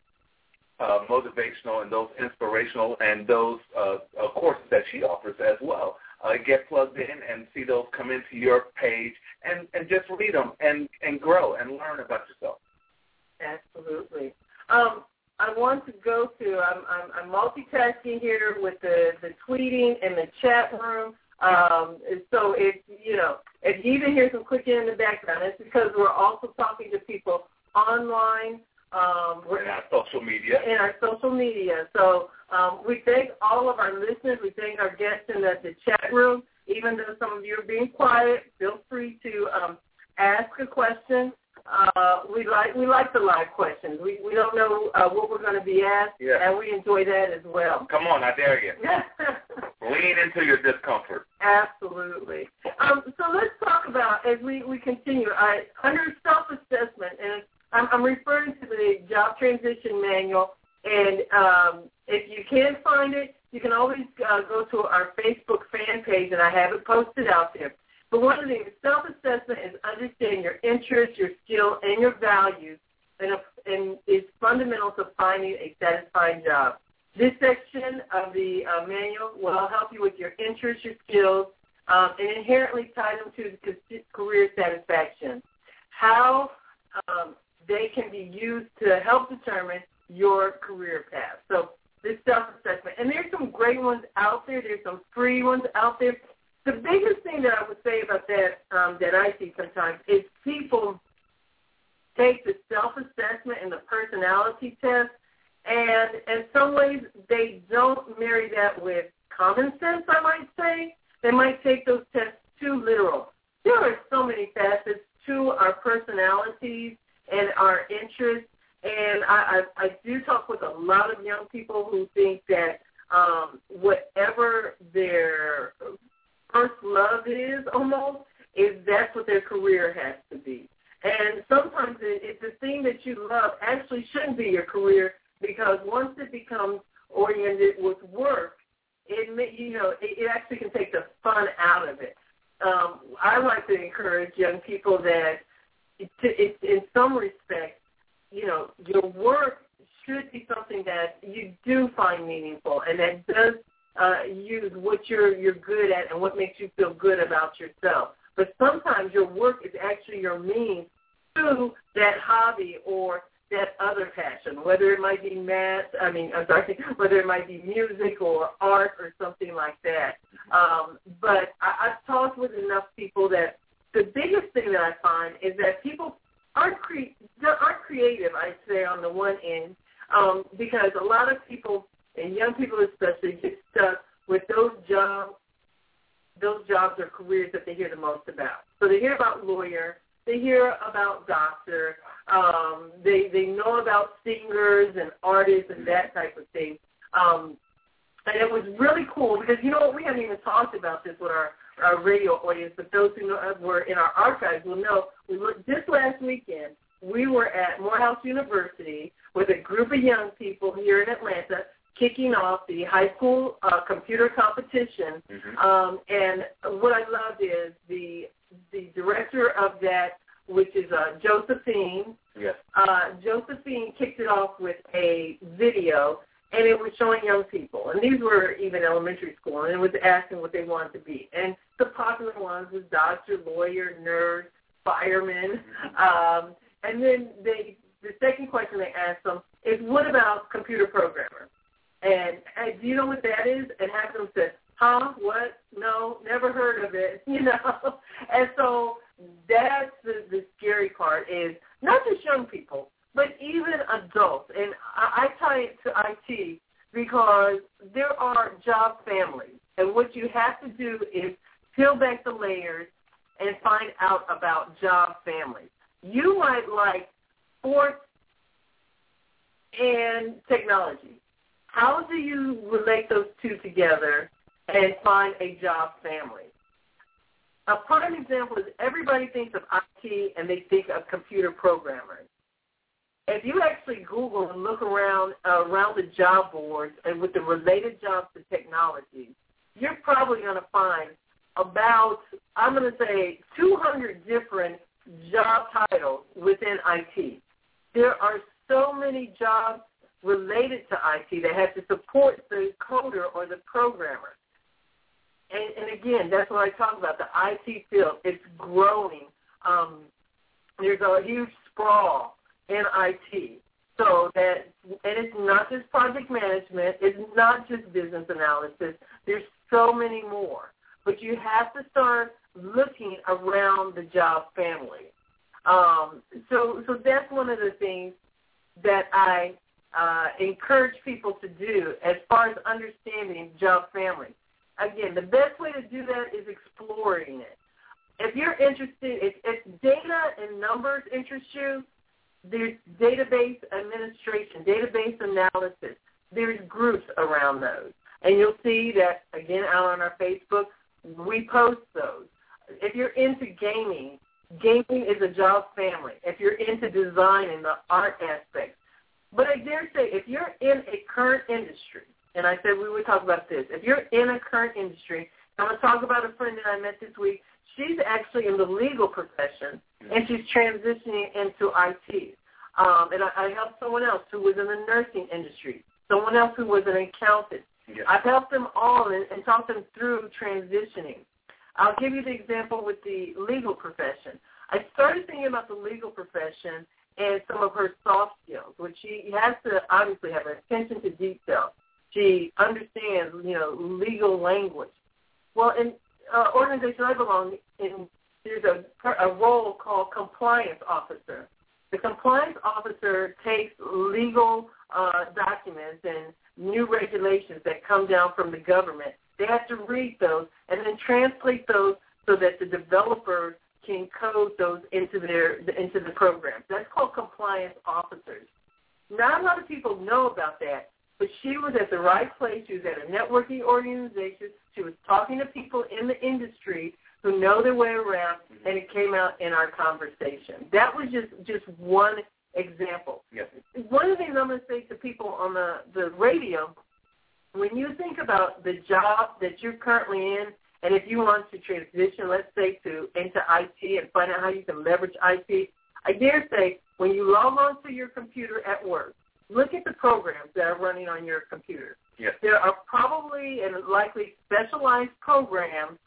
uh, motivational and those inspirational and those uh, uh, courses that she offers as well. Uh, get plugged in and see those come into your page and, and just read them and, and grow and learn about yourself. Absolutely. Um, I want to go to. I'm, I'm, I'm multitasking here with the the tweeting and the chat room. Um, so if you know if you even hear some clicking in the background, it's because we're also talking to people online. Um, we're in our social media. In our social media. So um, we thank all of our listeners. We thank our guests in the, the chat room. Even though some of you are being quiet, feel free to um, ask a question. Uh, we like we like the live questions. We we don't know uh, what we're going to be asked, yeah. and we enjoy that as well. Come on, I dare you. <laughs> Lean into your discomfort. Absolutely. Um, so let's talk about as we we continue. I, under self assessment, and I'm, I'm referring to the job transition manual. And um, if you can't find it, you can always uh, go to our Facebook fan page, and I have it posted out there. But one of the things, self-assessment is understanding your interests, your skill, and your values, and, and is fundamental to finding a satisfying job. This section of the uh, manual will help you with your interests, your skills, um, and inherently tie them to career satisfaction. How um, they can be used to help determine your career path. So this self-assessment. And there's some great ones out there. There's some free ones out there. The biggest thing that I would say about that um, that I see sometimes is people take the self-assessment and the personality test, and in some ways they don't marry that with common sense, I might say. They might take those tests too literal. There are so many facets to our personalities and our interests and I, I, I do talk with a lot of young people who think that um, whatever their first love is almost, is that's what their career has to be. And sometimes it, it, the thing that you love actually shouldn't be your career because once it becomes oriented with work, it may, you know it, it actually can take the fun out of it. Um, I like to encourage young people that, it, it, in some respects, you know, your work should be something that you do find meaningful and that does uh, use what you're you're good at and what makes you feel good about yourself. But sometimes your work is actually your means to that hobby or that other passion, whether it might be math, I mean, I'm sorry, <laughs> whether it might be music or art or something like that. Um, but I, I've talked with enough people that the biggest thing that I find is that people aren't, cre- aren't creative, I'd say, on the one end, um, because a lot of people, and young people especially, get stuck with those jobs, those jobs or careers that they hear the most about. So they hear about lawyer, they hear about doctor, um, they they know about singers and artists and that type of thing. Um, and it was really cool because you know what we haven't even talked about this with our our radio audience, but those who know, were in our archives will know we were, this last weekend we were at Morehouse University with a group of young people here in Atlanta kicking off the high school uh, computer competition. Mm-hmm. Um, and what I loved is the the director of that, which is uh, Josephine. Yes. Uh, Josephine kicked it off with a video and it was showing young people, and these were even elementary school, and it was asking what they wanted to be. And the popular ones was doctor, lawyer, nurse, fireman, um, and then they the second question they asked them is, "What about computer programmer?" And, and do you know what that is? And half of them said, "Huh? What? No, never heard of it." <laughs> You know, and so that's the the scary part is not just young people, but even adults, and I, I tie it to IT because there are job families, and what you have to do is peel back the layers and find out about job families. You might like sports and technology. How do you relate those two together and find a job family? A prime example is everybody thinks of IT and they think of computer programmers if you actually Google and look around uh, around the job boards and with the related jobs to technology, you're probably going to find about I'm going to say 200 different job titles within IT. There are so many jobs related to IT that have to support the coder or the programmer. And, and again, that's what I talk about. The IT field, it's growing. Um, there's a huge sprawl in IT. So that, and it's not just project management, it's not just business analysis. There's so many more. But you have to start looking around the job family. Um, so, so that's one of the things that I uh, encourage people to do as far as understanding job family. Again, the best way to do that is exploring it. If you're interested, if, if data and numbers interest you, there's database administration, database analysis. There's groups around those. And you'll see that, again, out on our Facebook, we post those. If you're into gaming, gaming is a job family. If you're into design and the art aspect. But I dare say, if you're in a current industry, and I said we would talk about this, if you're in a current industry, I'm going to talk about a friend that I met this week. She's actually in the legal profession, and she's transitioning into IT. Um, and I, I helped someone else who was in the nursing industry, someone else who was an accountant. Yes. I've helped them all and, and talked them through transitioning. I'll give you the example with the legal profession. I started thinking about the legal profession and some of her soft skills, which she has to obviously have attention to detail. She understands, you know, legal language. Well, in uh, organization I belong in, there's a, a role called compliance officer. The compliance officer takes legal uh, documents and new regulations that come down from the government. They have to read those and then translate those so that the developers can code those into their into the program. That's called compliance officers. Not a lot of people know about that, but she was at the right place. She was at a networking organization. She was talking to people in the industry who know their way around, Mm-hmm. and it came out in our conversation. That was just just one example. Yes. One of the things I'm going to say to people on the the radio, when you think about the job that you're currently in, and if you want to transition, let's say to into IT and find out how you can leverage IT, I dare say when you log on to your computer at work, look at the programs that are running on your computer. Yes. There are probably and likely specialized programs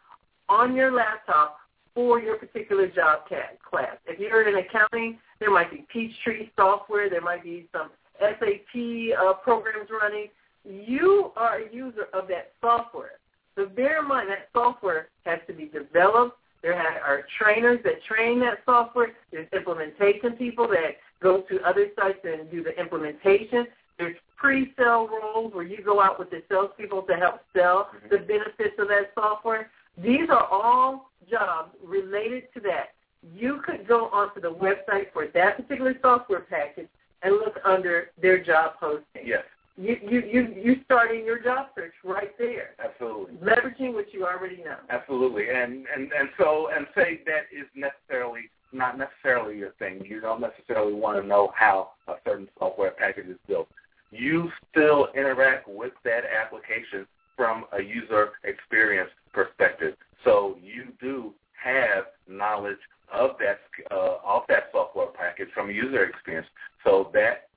on your laptop for your particular job class. If you're in accounting, there might be Peachtree software. There might be some SAP uh, programs running. You are a user of that software. So bear in mind that software has to be developed. There are trainers that train that software. There's implementation people that go to other sites and do the implementation. There's pre-sale roles where you go out with the salespeople to help sell Mhm. the benefits of that software. These are all jobs related to that. You could go onto the website for that particular software package and look under their job posting. Yes. You you you you starting your job search right there, Absolutely. leveraging what you already know. Absolutely, and and and so and say that is necessarily not necessarily your thing. You don't necessarily want to know how a certain software package is built. You still interact with that application from a user experience perspective. So you do have knowledge of that uh, of that software package from a user experience. So that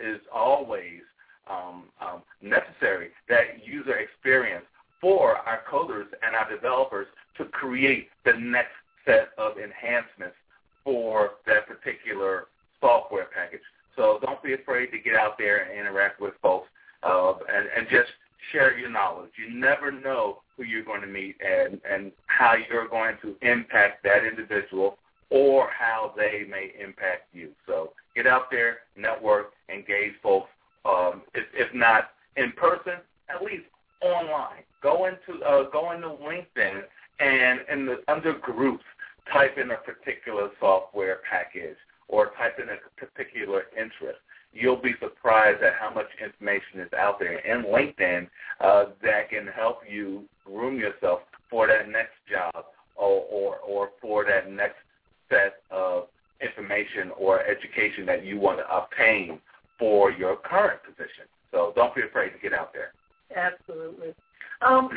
is always um, um, necessary, that user experience for our coders and our developers to create the next set of enhancements for that particular software package. So don't be afraid to get out there and interact with folks uh, and, and just share your knowledge. You never know who you're going to meet and, and how you're going to impact that individual or how they may impact you. So get out there, network, engage folks, um, if, if not in person, at least online. Go into uh, go into LinkedIn and in the under groups, type in a particular software package or type in a particular interest. You'll be surprised at how much information is out there in LinkedIn uh, that can help you groom yourself for that next job or, or, or for that next set of information or education that you want to obtain for your current position. So don't be afraid to get out there. Absolutely. Um,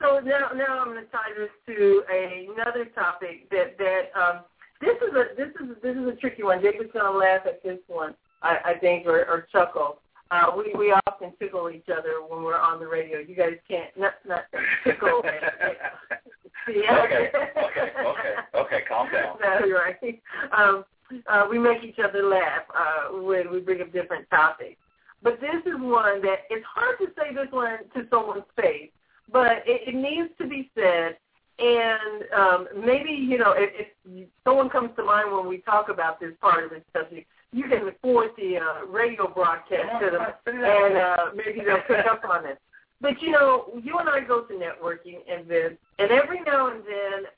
so now, now I'm going to tie this to another topic that that um, this is a this is this is a tricky one. Jacob's going to laugh at this one, I, I think, or, or chuckle. Uh, we we often tickle each other when we're on the radio. You guys can't not not tickle. <laughs> See, okay, okay, okay, okay. Calm down. <laughs> no, you're right. Um, uh, we make each other laugh uh, with, we bring up different topics. But this is one that it's hard to say this one to someone's face, but it, it needs to be said. And um, maybe you know, if, if someone comes to mind when we talk about this part of the subject, you can forward the uh, radio broadcast to them, <laughs> and uh, maybe they'll pick up on it. But you know, you and I go to networking events, and every now and then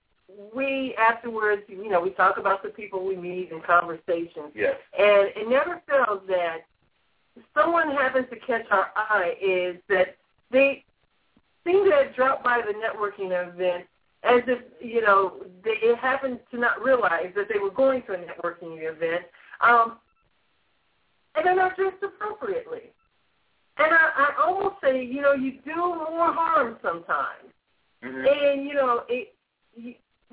we afterwards, you know, we talk about the people we meet in conversations. Yes. And it never fails that someone happens to catch our eye is that they seem to have dropped by the networking event as if, you know, they happened to not realize that they were going to a networking event. Um, and they're not dressed appropriately. And I, I almost say, you know, you do more harm sometimes. Mm-hmm. And, you know, it,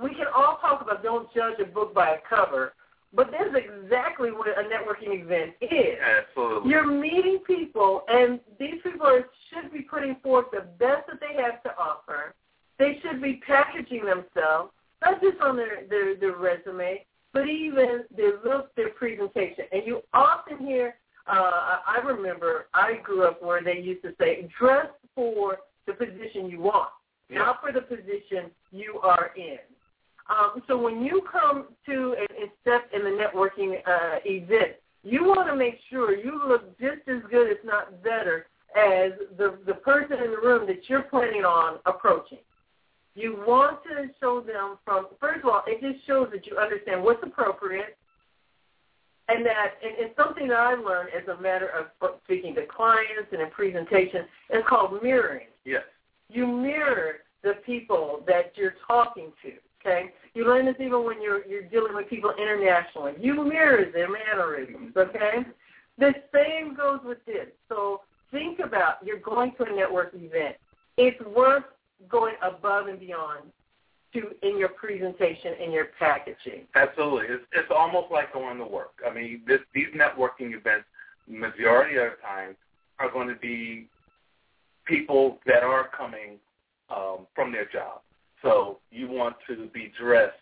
we can all talk about don't judge a book by a cover, but this is exactly what a networking event is. Absolutely. You're meeting people, and these people are, should be putting forth the best that they have to offer. They should be packaging themselves, not just on their, their, their resume, but even their look, their presentation. And you often hear, uh, I remember I grew up where they used to say, dress for the position you want, Yeah. not for the position you are in. Um, so when you come to and, step in the networking uh, event, you want to make sure you look just as good, if not better, as the the person in the room that you're planning on approaching. You want to show them from first of all, it just shows that you understand what's appropriate, and that and, and something that I learned as a matter of speaking to clients and in presentation is called mirroring Yes. you mirror the people that you're talking to. Okay, you learn this even when you're you're dealing with people internationally. You mirror their mannerisms. Okay, the same goes with this. So think about you're going to a network event. It's worth going above and beyond to in your presentation and your packaging. Absolutely. It's, it's almost like going to work. I mean, this, these networking events, majority of the time, are going to be people that are coming um, from their job. So you want to be dressed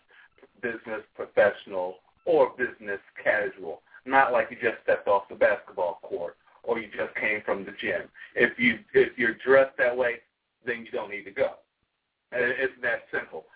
business professional or business casual, not like you just stepped off the basketball court or you just came from the gym. If you if you're dressed that way, then you don't need to go. It's that simple.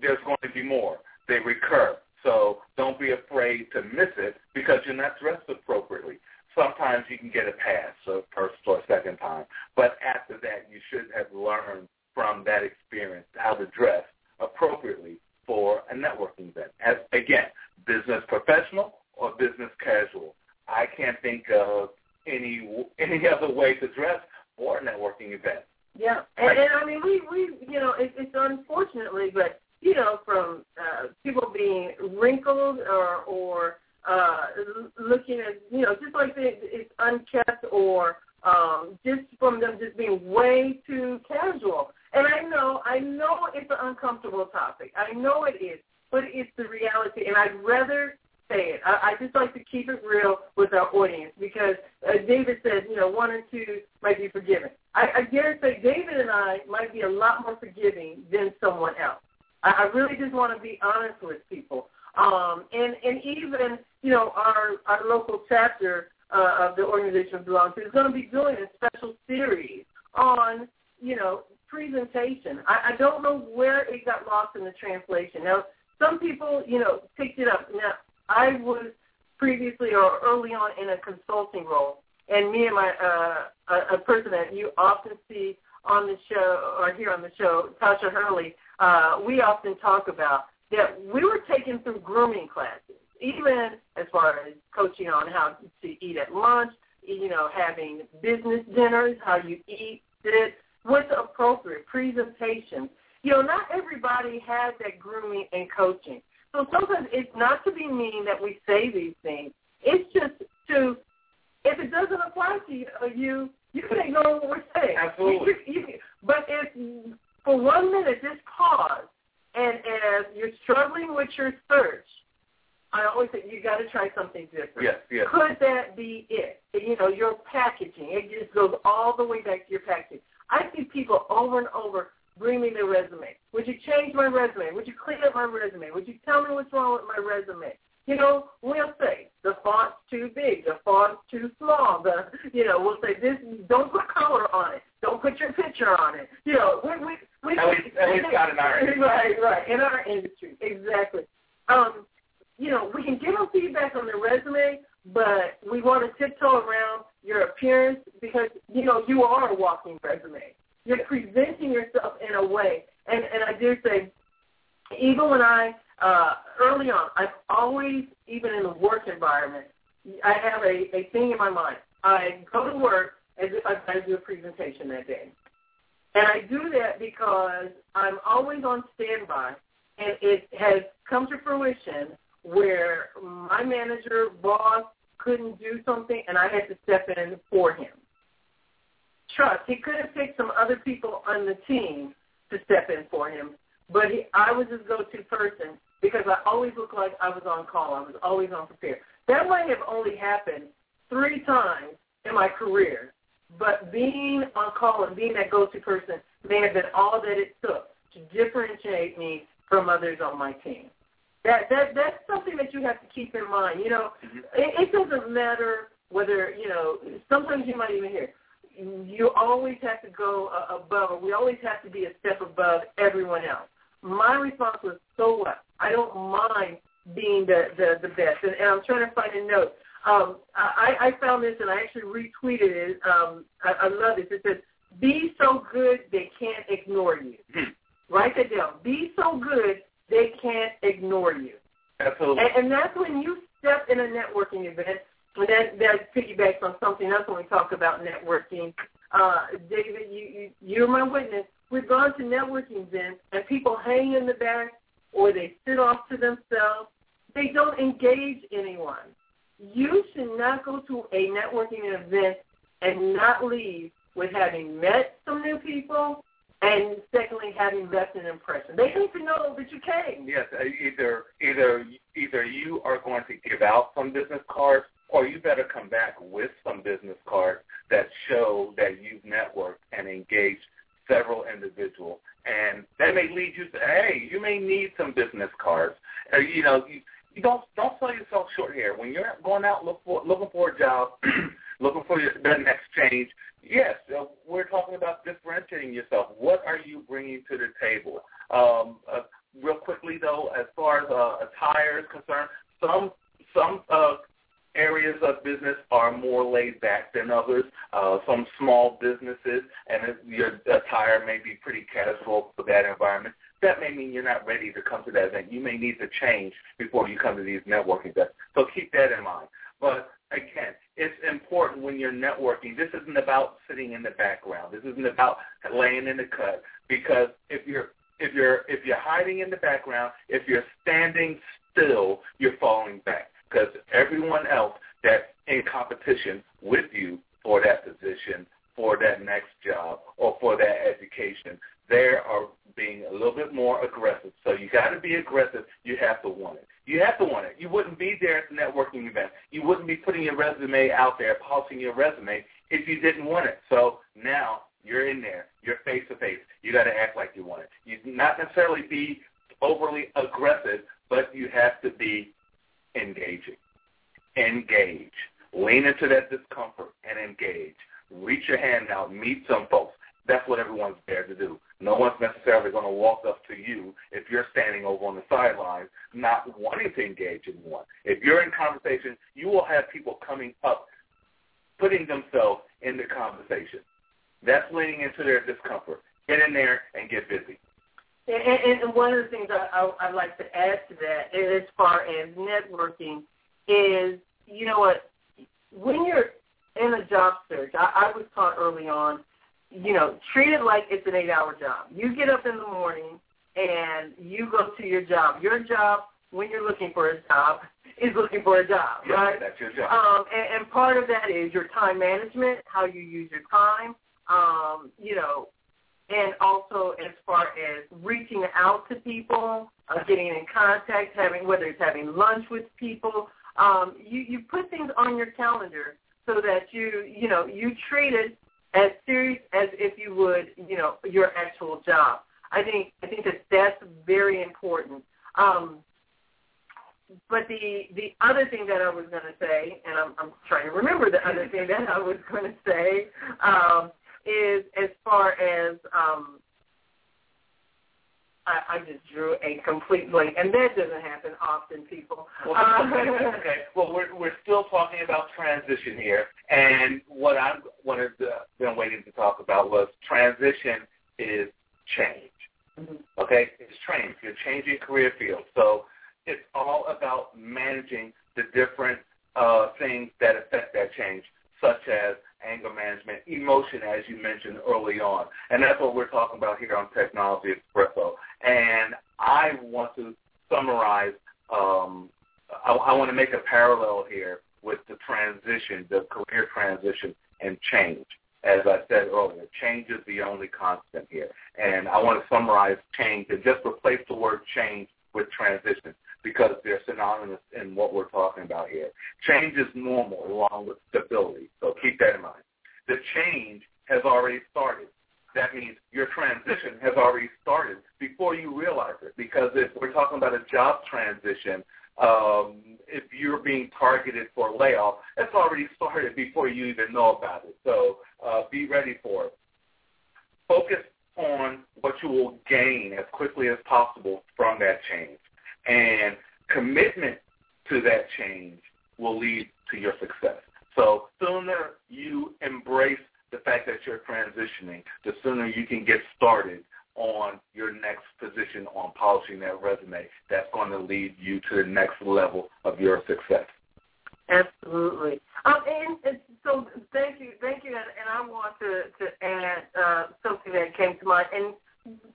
There's going to be more. They recur. So don't be afraid to miss it because you're not dressed appropriately. Sometimes you can get a pass, a first or second time. But after that, you should have learned from that experience how to dress appropriately for a networking event. As again, business professional or business casual. I can't think of any any <laughs> other way to dress for a networking event. Yeah, and, and I mean, we we you know, it, it's unfortunately, but you know, from uh, people being wrinkled or or uh, looking at you know, just like they, it's unkept or um, just from them just being way too casual. And I know, I know it's an uncomfortable topic. I know it is, but it's the reality, and I'd rather say it. I, I just like to keep it real with our audience because uh, David said, you know, one or two might be forgiven. I, I say David and I might be a lot more forgiving than someone else. I, I really just want to be honest with people. Um, and, and even, you know, our, our local chapter uh, of the organization we belong to is going to be doing a special series on, you know, presentation. I, I don't know where it got lost in the translation. Now, some people, you know, picked it up. Now, I was previously or early on in a consulting role, and me and my uh, a, a person that you often see on the show or here on the show, Tasha Hurley, uh, we often talk about that we were taken through grooming classes, even as far as coaching on how to eat at lunch, you know, having business dinners, how you eat, sit, what's appropriate, presentation. You know, not everybody has that grooming and coaching. So sometimes it's not to be mean that we say these things. It's just to, if it doesn't apply to you, uh, you, you can ignore what we're saying. Absolutely. You, <laughs> you, but if for one minute, just pause, and as you're struggling with your search, I always say you got to try something different. Yes, yes. Could that be it? You know, your packaging. It just goes all the way back to your packaging. I see people over and over bring me their resume. Would you change my resume? Would you clean up my resume? Would you tell me what's wrong with my resume? you know, we'll say the font's too big, the font's too small. The you know, we'll say this. Don't put color on it. Don't put your picture on it. You know, we we we. At least, at least not in our <laughs> industry. Right, right. In our industry, exactly. Um, you know, we can give them feedback on their resume, but we want to tiptoe around your appearance because you know you are a walking resume. You're presenting yourself in a way, and and I do say, even when I uh, early on, I've always, even in the work environment, I have a, a thing in my mind. I go to work as if got to do a presentation that day. And I do that because I'm always on standby, and it has come to fruition where my manager, boss, couldn't do something, and I had to step in for him. Trust, he could have picked some other people on the team to step in for him, but he, I was his go-to person because I always looked like I was on call. I was always on prepare. That might have only happened three times in my career, but being on call and being that go-to person may have been all that it took to differentiate me from others on my team. That that that's something that you have to keep in mind. You know, mm-hmm. it, it doesn't matter whether you know. Sometimes you might even hear you always have to go above. We always have to be a step above everyone else. My response was, so what? I don't mind being the the, the best. And, and I'm trying to find a note. Um, I, I found this and I actually retweeted it. Um, I, I love this. It says, "Be so good they can't ignore you." Hmm. Write that down. Be so good they can't ignore you. Absolutely. And, and that's when you step in a networking event. And that that piggybacks on something else when we talk about networking. Uh, David, you, you you're my witness. We've gone to networking events and people hang in the back or they sit off to themselves. They don't engage anyone. You should not go to a networking event and not leave with having met some new people and secondly having left an impression. They need to know that you came. Yes, uh, either either either you are going to give out some business cards or you better come back with some business cards that show that you've networked and engaged several individuals. And that may lead you to, hey, you may need some business cards. Or, you know, you, you don't don't sell yourself short here. When you're going out look for, looking for a job, <clears throat> looking for your, that next change, yes, uh, we're talking about differentiating yourself. What are you bringing to the table? Um, uh, real quickly, though, as far as uh, attire is concerned, some some uh, areas of business are more laid back than others. Uh, some small businesses, and your attire may be pretty casual for that environment. That may mean you're not ready to come to that event. You may need to change before you come to these networking events. So keep that in mind. But again, it's important when you're networking. This isn't about sitting in the background. This isn't about laying in the cut. Because if you're if you're if you're hiding in the background, if you're standing still, you're falling back because everyone else that's in competition with you for that position, for that next job, or for that education, they are being a little bit more aggressive. So you got to be aggressive. You have to want it. You have to want it. You wouldn't be there at the networking event. You wouldn't be putting your resume out there, polishing your resume if you didn't want it. So now you're in there. You're face to face. You got to act like you want it. You not necessarily be overly aggressive, but you have to be engaging. Engage. Lean into that discomfort and engage. Reach your hand out. Meet some folks. That's what everyone's there to do. No one's necessarily going to walk up to you if you're standing over on the sidelines not wanting to engage anyone. If you're in conversation, you will have people coming up, putting themselves in the conversation. That's leaning into their discomfort. Get in there and get busy. And, and one of the things I, I, I'd like to add to that, as far as networking, is you know what? When you're in a job search, I, I was taught early on, you know, treat it like it's an eight-hour job. You get up in the morning and you go to your job. Your job, when you're looking for a job, <laughs> is looking for a job, yeah, right? That's your job. Um, and, and part of that is your time management, how you use your time. Um, you know, and also as far as reaching out to people, uh, getting in contact, having whether it's having lunch with people, um, you you put things on your calendar so that you you know you treat it as serious as if you would you know your actual job. I think I think that that's very important. Um, but the the other thing that I was going to say, and I'm, I'm trying to remember the other thing that I was going to say, um, is as far as um, I, I just drew a complete blank, and that doesn't happen often, people. Well, uh, <laughs> okay. Well, we're we're still talking about transition here, and what I wanted to, been waiting to talk about was transition is change. Mm-hmm. Okay, it's change. You're changing career fields, so it's all about managing the different uh, things that affect that change, such as anger management, emotion, as you mentioned early on. And that's what we're talking about here on Technology Expresso. And I want to summarize, um, I, I want to make a parallel here with the transition, the career transition and change. As I said earlier, change is the only constant here. And I want to summarize change and just replace the word change with transition because they're synonymous in what we're talking about here. Change is normal along with stability, so keep that in mind. The change has already started. That means your transition has already started before you realize it because if we're talking about a job transition, um, if you're being targeted for a layoff, it's already started before you even know about it. So uh, be ready for it. Focus on what you will gain as quickly as possible from that change. And commitment to that change will lead to your success. So sooner you embrace the fact that you're transitioning, the sooner you can get started on your next position on polishing that resume. That's going to lead you to the next level of your success. Absolutely. Um, and, and so thank you, thank you. And, and I want to, to add uh, something that came to mind. And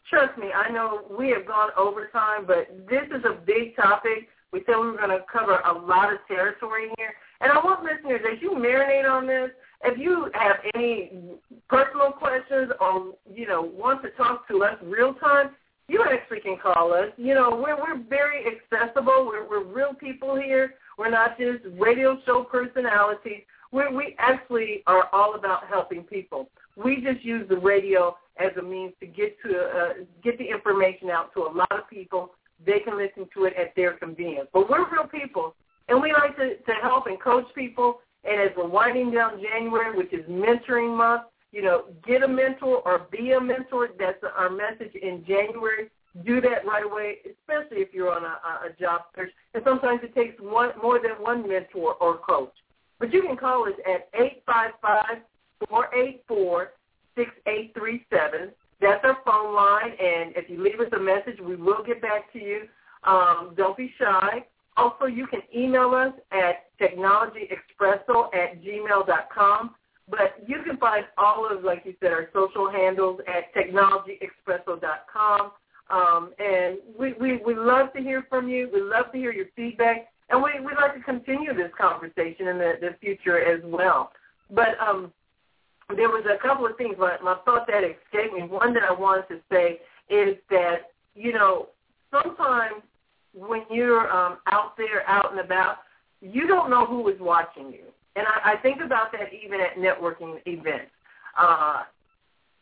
trust me, I know we have gone over time, but this is a big topic. We said we were going to cover a lot of territory here. And I want listeners, as you marinate on this, if you have any personal questions or, you know, want to talk to us real time, you actually can call us. You know, we're, we're very accessible. We're, we're real people here. We're not just radio show personalities. we we actually are all about helping people. We just use the radio as a means to get to uh, get the information out to a lot of people. They can listen to it at their convenience. But we're real people, and we like to, to help and coach people. And as we're winding down January, which is mentoring month, you know, get a mentor or be a mentor. That's our message in January. Do that right away, especially if you're on a, a job search. And sometimes it takes one more than one mentor or coach. But you can call us at eight five five four eight four 6837. That's our phone line, and if you leave us a message, we will get back to you. Um, don't be shy. Also, you can email us at technologyexpresso at gmail.com. But you can find all of, like you said, our social handles at technologyexpresso.com. Um, and we, we, we love to hear from you. We love to hear your feedback. And we, we'd like to continue this conversation in the, the future as well. But um, there was a couple of things, my, my thought that escaped me. One that I wanted to say is that, you know, sometimes when you're um, out there, out and about, you don't know who is watching you. And I, I think about that even at networking events. Uh,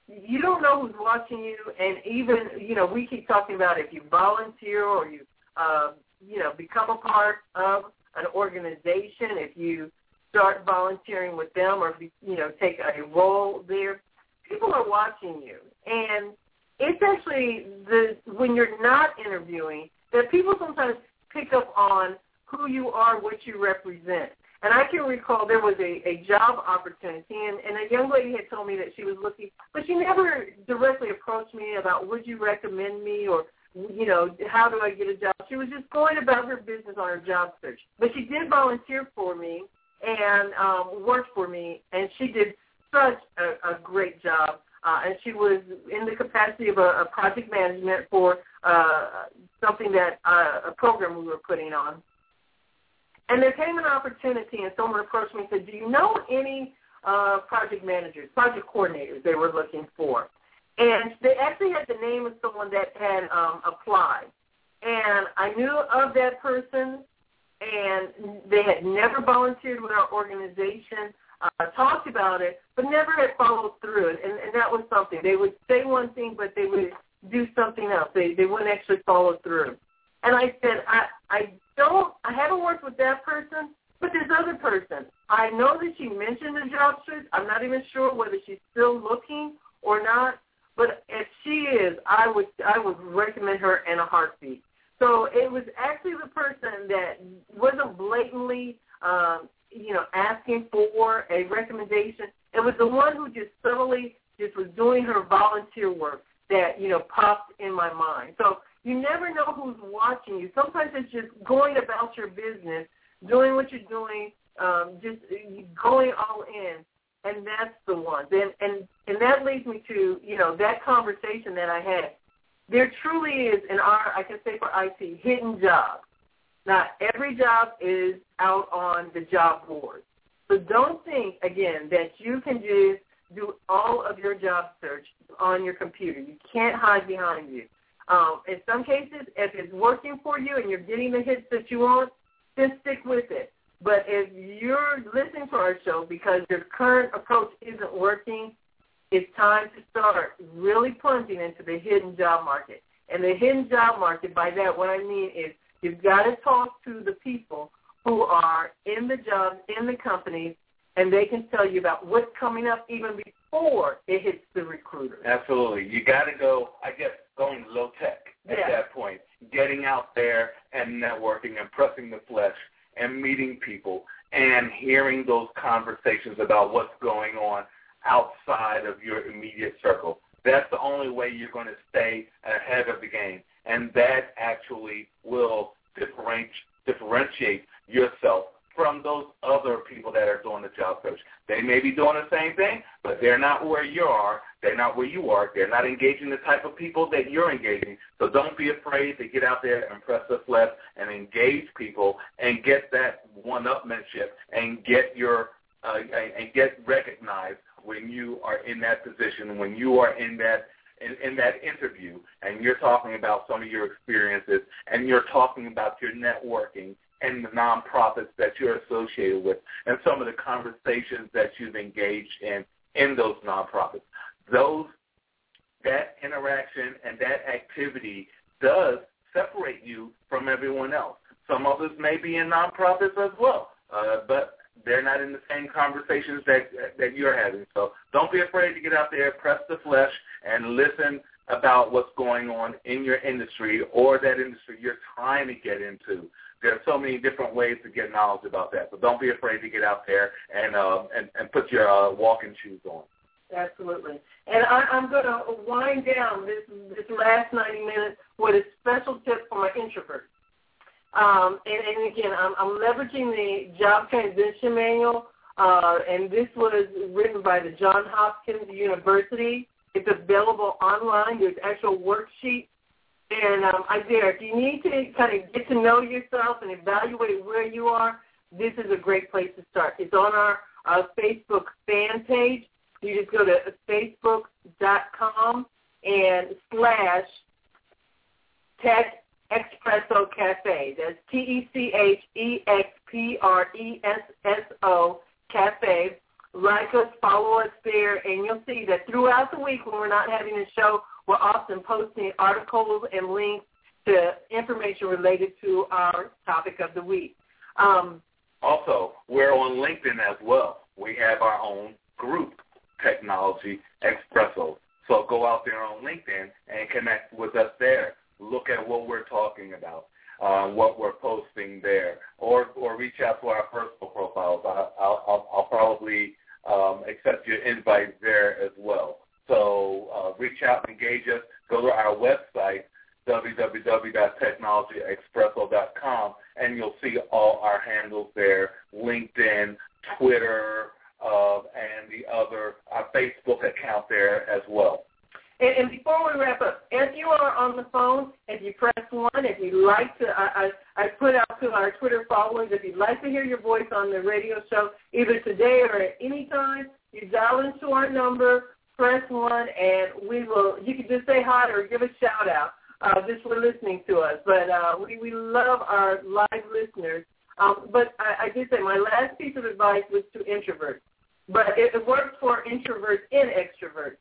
you don't know who's watching you, and even, you know, we keep talking about if you volunteer or you, uh, you know, become a part of an organization, if you start volunteering with them or you know take a role there, people are watching you, and it's actually the when you're not interviewing that people sometimes pick up on who you are, what you represent. And I can recall there was a, a job opportunity, and, and a young lady had told me that she was looking, but she never directly approached me about would you recommend me or you know, how do I get a job? She was just going about her business on her job search. But she did volunteer for me and um, worked for me, and she did such a, a great job. Uh, and she was in the capacity of a, a project management for uh, something that uh, a program we were putting on. And there came an opportunity, and someone approached me and said, "Do you know any uh, project managers, project coordinators they were looking for?" And they actually had the name of someone that had um, applied. And I knew of that person, and they had never volunteered with our organization, uh, talked about it, but never had followed through. And, and that was something. They would say one thing, but they would do something else. They they wouldn't actually follow through. And I said, I, I don't, I haven't worked with that person, but this other person, I know that she mentioned the job search. I'm not even sure whether she's still looking or not. But if she is, I would I would recommend her in a heartbeat. So it was actually the person that wasn't blatantly, um, you know, asking for a recommendation. It was the one who just subtly just was doing her volunteer work that you know popped in my mind. So you never know who's watching you. Sometimes it's just going about your business, doing what you're doing, um, just going all in, and that's the one. And and and that leads me to you know that conversation that I had. There truly is in our I can say for IT hidden jobs. Not every job is out on the job board. So don't think again that you can just do all of your job search on your computer. You can't hide behind you. Um, in some cases, if it's working for you and you're getting the hits that you want, then stick with it. But if you're listening to our show because your current approach isn't working, it's time to start really plunging into the hidden job market. And the hidden job market, by that, what I mean is you've got to talk to the people who are in the jobs, in the companies, and they can tell you about what's coming up even before it hits the recruiter. Absolutely. You got to go, I guess, going low tech at yeah. that point, getting out there and networking and pressing the flesh and meeting people and hearing those conversations about what's going on outside of your immediate circle. That's the only way you're going to stay ahead of the game. And that actually will differentiate yourself from those other people that are doing the job search. They may be doing the same thing, but they're not where you are. They're not where you are. They're not engaging the type of people that you're engaging. So don't be afraid to get out there and press the flesh and engage people and get that one-upmanship and get your uh, and get recognized when you are in that position, when you are in that in, in that interview, and you're talking about some of your experiences, and you're talking about your networking and the nonprofits that you're associated with and some of the conversations that you've engaged in in those nonprofits. Those that interaction and that activity does separate you from everyone else. Some others may be in nonprofits as well, uh, but they're not in the same conversations that that you're having. So don't be afraid to get out there, press the flesh, and listen about what's going on in your industry or that industry you're trying to get into there are so many different ways to get knowledge about that. So don't be afraid to get out there and uh, and, and put your uh, walking shoes on. Absolutely. And I, I'm going to wind down this this last 90 minutes with a special tip for my introverts. Um, and, and again, I'm, I'm leveraging the job transition manual, uh, and this was written by the Johns Hopkins University. It's available online. There's actual worksheets and um, Isaiah, if you need to kind of get to know yourself and evaluate where you are, this is a great place to start. It's on our, our Facebook fan page. You just go to facebook.com and slash Tech Expresso Cafe. That's T-E-C-H-E-X-P-R-E-S-S-O Cafe. Like us, follow us there, and you'll see that throughout the week when we're not having a show, we're often posting articles and links to information related to our topic of the week. Um, also, we're on LinkedIn as well. We have our own group, Technology Expresso. So go out there on LinkedIn and connect with us there. Look at what we're talking about, uh, what we're posting there, or or reach out to our personal profiles. I'll, I'll, I'll probably um, accept your invite there as well. So uh, reach out and engage us. Go to our website, www.technologyexpresso.com, and you'll see all our handles there, LinkedIn, Twitter, uh, and the other our Facebook account there as well. And, and before we wrap up, if you are on the phone, if you press one, if you'd like to, I, I, I put out to our Twitter followers, if you'd like to hear your voice on the radio show, either today or at any time, you dial into our number, press one, and we will. You can just say hi or give a shout out uh, just for listening to us. But uh, we we love our live listeners. Um, but I, I did say my last piece of advice was to introverts, but it, it works for introverts and extroverts.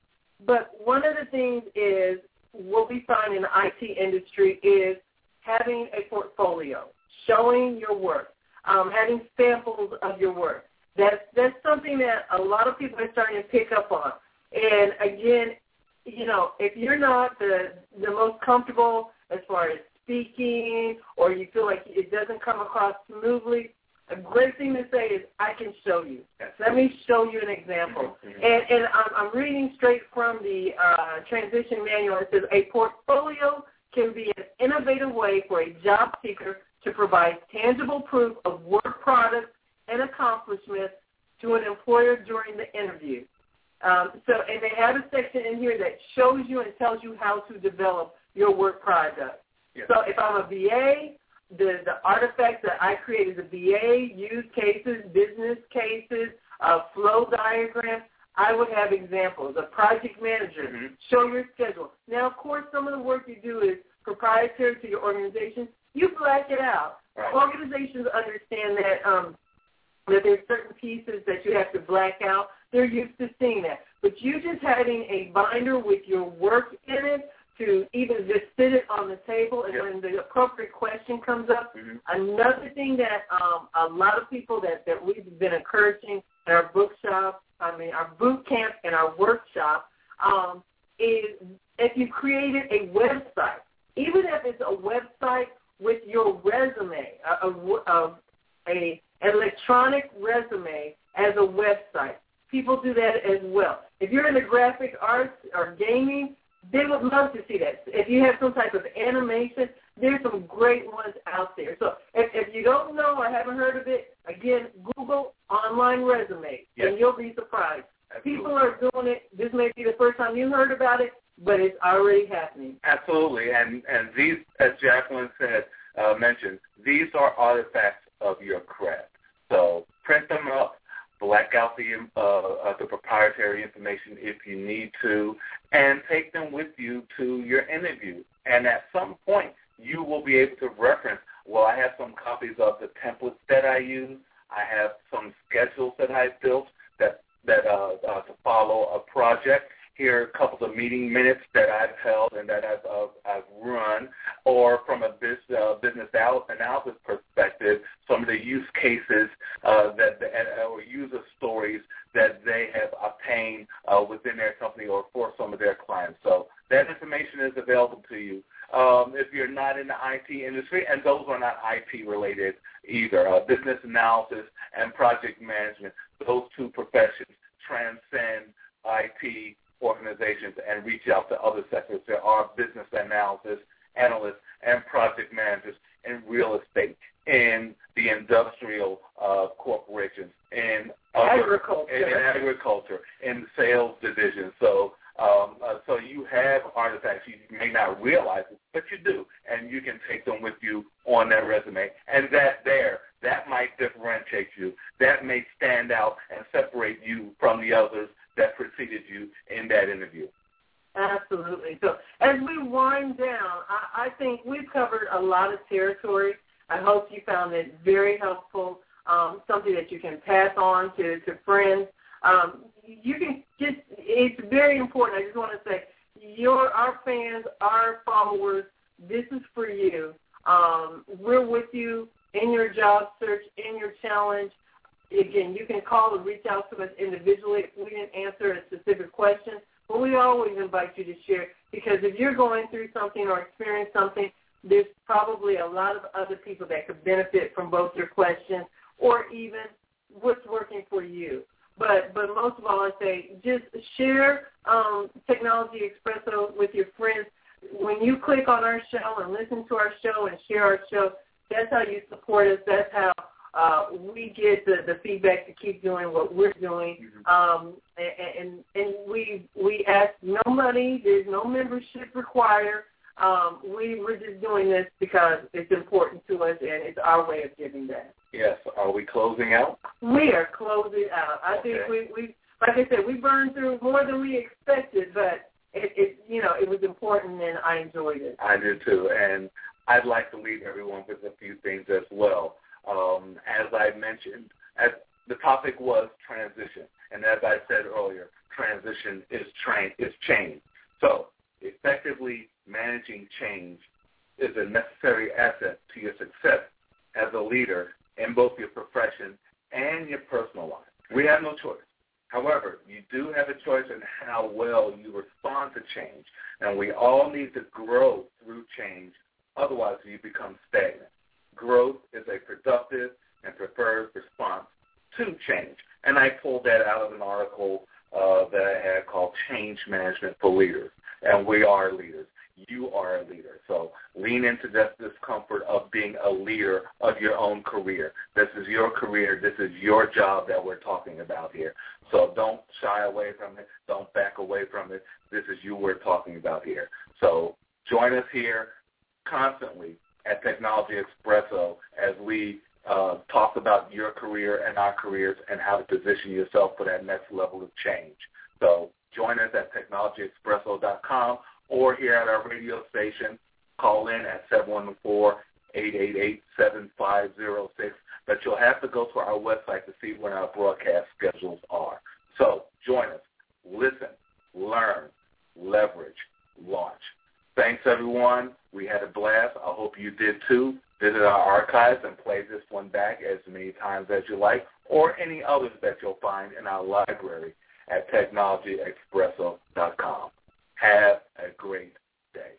But one of the things is what we find in the IT industry is having a portfolio, showing your work, um, having samples of your work. That's that's something that a lot of people are starting to pick up on. And again, you know, if you're not the the most comfortable as far as speaking, or you feel like it doesn't come across smoothly, a great thing to say is, I can show you. Let me show you an example. <laughs> Mm-hmm. And, and I'm, I'm reading straight from the uh, transition manual. It says, a portfolio can be an innovative way for a job seeker to provide tangible proof of work product and accomplishments to an employer during the interview. Um, so, and they have a section in here that shows you and tells you how to develop your work product. Yes. So if I'm a BA, the, the artifacts that I create as a BA, use cases, business cases, uh, flow diagrams, I would have examples. A project manager, mm-hmm. show your schedule. Now, of course, some of the work you do is proprietary to your organization. You black it out. Right. Organizations understand that um, that there's certain pieces that you have to black out. They're used to seeing that. But you just having a binder with your work in it to even just sit it on the table and yep. when the appropriate question comes up. Mm-hmm. Another thing that um, a lot of people that, that we've been encouraging in our bookshop, I mean our boot camp and our workshop, um, is if you created a website, even if it's a website with your resume, a, a, a, a electronic resume as a website. People do that as well. If you're in the graphic arts or gaming, they would love to see that. If you have some type of animation, there's some great ones out there. So if, if you don't know or haven't heard of it, again, Google online resume, yes. and you'll be surprised. Absolutely. People are doing it. This may be the first time you heard about it, but it's already happening. Absolutely, and and these, as Jacqueline said, uh, mentioned, these are artifacts of your craft. So print them up, black out the uh, uh, the proprietary information if you need to, and take them with you to your interview. And at some point, you will be able to reference. Well, I have some copies of the templates that I use. I have some schedules that I've built that that uh, uh, to follow a project, here a couple of meeting minutes that I've held and that I've, uh, I've run, or from a business, uh, business analysis perspective, some of the use cases uh, that the, uh, or user stories that they have obtained uh, within their company or for some of their clients. So that information is available to you. Um, if you're not in the IT industry, and those are not IT related either, uh, business analysis and project management, those two professions transcend IT organizations and reach out to other sectors. There are business analysis analysts and project managers in real estate, in the industrial uh, corporations, in agriculture, in, in agriculture, in sales divisions. So, um, uh, so you have artifacts. You may not realize it, but you do, and you can take them with you on that resume. And that there, that might differentiate you. That may stand out and separate you from the others that preceded you in that interview. Absolutely. So as we wind down, I, I think we've covered a lot of territory. I hope you found it very helpful, um, something that you can pass on to, to friends. Um, you can just, it's very important. I just want to say, your, our fans, our followers, this is for you. Um, we're with you in your job search, in your challenge. Again, you can call or reach out to us individually if we didn't answer a specific question. But we always invite you to share because if you're going through something or experience something, there's probably a lot of other people that could benefit from both your questions or even what's working for you. But but most of all, I say just share um, Technology Expresso with your friends. When you click on our show and listen to our show and share our show, that's how you support us. That's how uh, we get the, the feedback to keep doing what we're doing. Mm-hmm. Um, and, and and we we ask no money. There's no membership required. Um, we we're just doing this because it's important to us and it's our way of giving back. Yes. Are we closing out? We are closing out. I okay. think we we like I said we burned through more than we expected, but it, it you know it was important and I enjoyed it. I did too, and I'd like to leave everyone with a few things as well. Um, as I mentioned, as the topic was transition, and as I said earlier, transition is train is change. So effectively managing change is a necessary asset to your success as a leader in both your profession and your personal life. We have no choice. However, you do have a choice in how well you respond to change, and we all need to grow through change. Otherwise, you become stagnant. Growth is a productive and preferred response to change. And I pulled that out of an article uh, that I had called Change Management for Leaders. And we are leaders. You are a leader. So lean into this discomfort of being a leader of your own career. This is your career. This is your job that we're talking about here. So don't shy away from it. Don't back away from it. This is you we're talking about here. So join us here constantly at Technology Expresso as we uh, talk about your career and our careers and how to position yourself for that next level of change. So join us at technologyexpresso.com or here at our radio station. Call in at 714-888-7506. But you'll have to go to our website to see when our broadcast schedules are. So join us. Listen, learn, leverage, launch. Thanks, everyone. We had a blast. I hope you did too. Visit our archives and play this one back as many times as you like, or any others that you'll find in our library at technologyexpresso.com. Have a great day.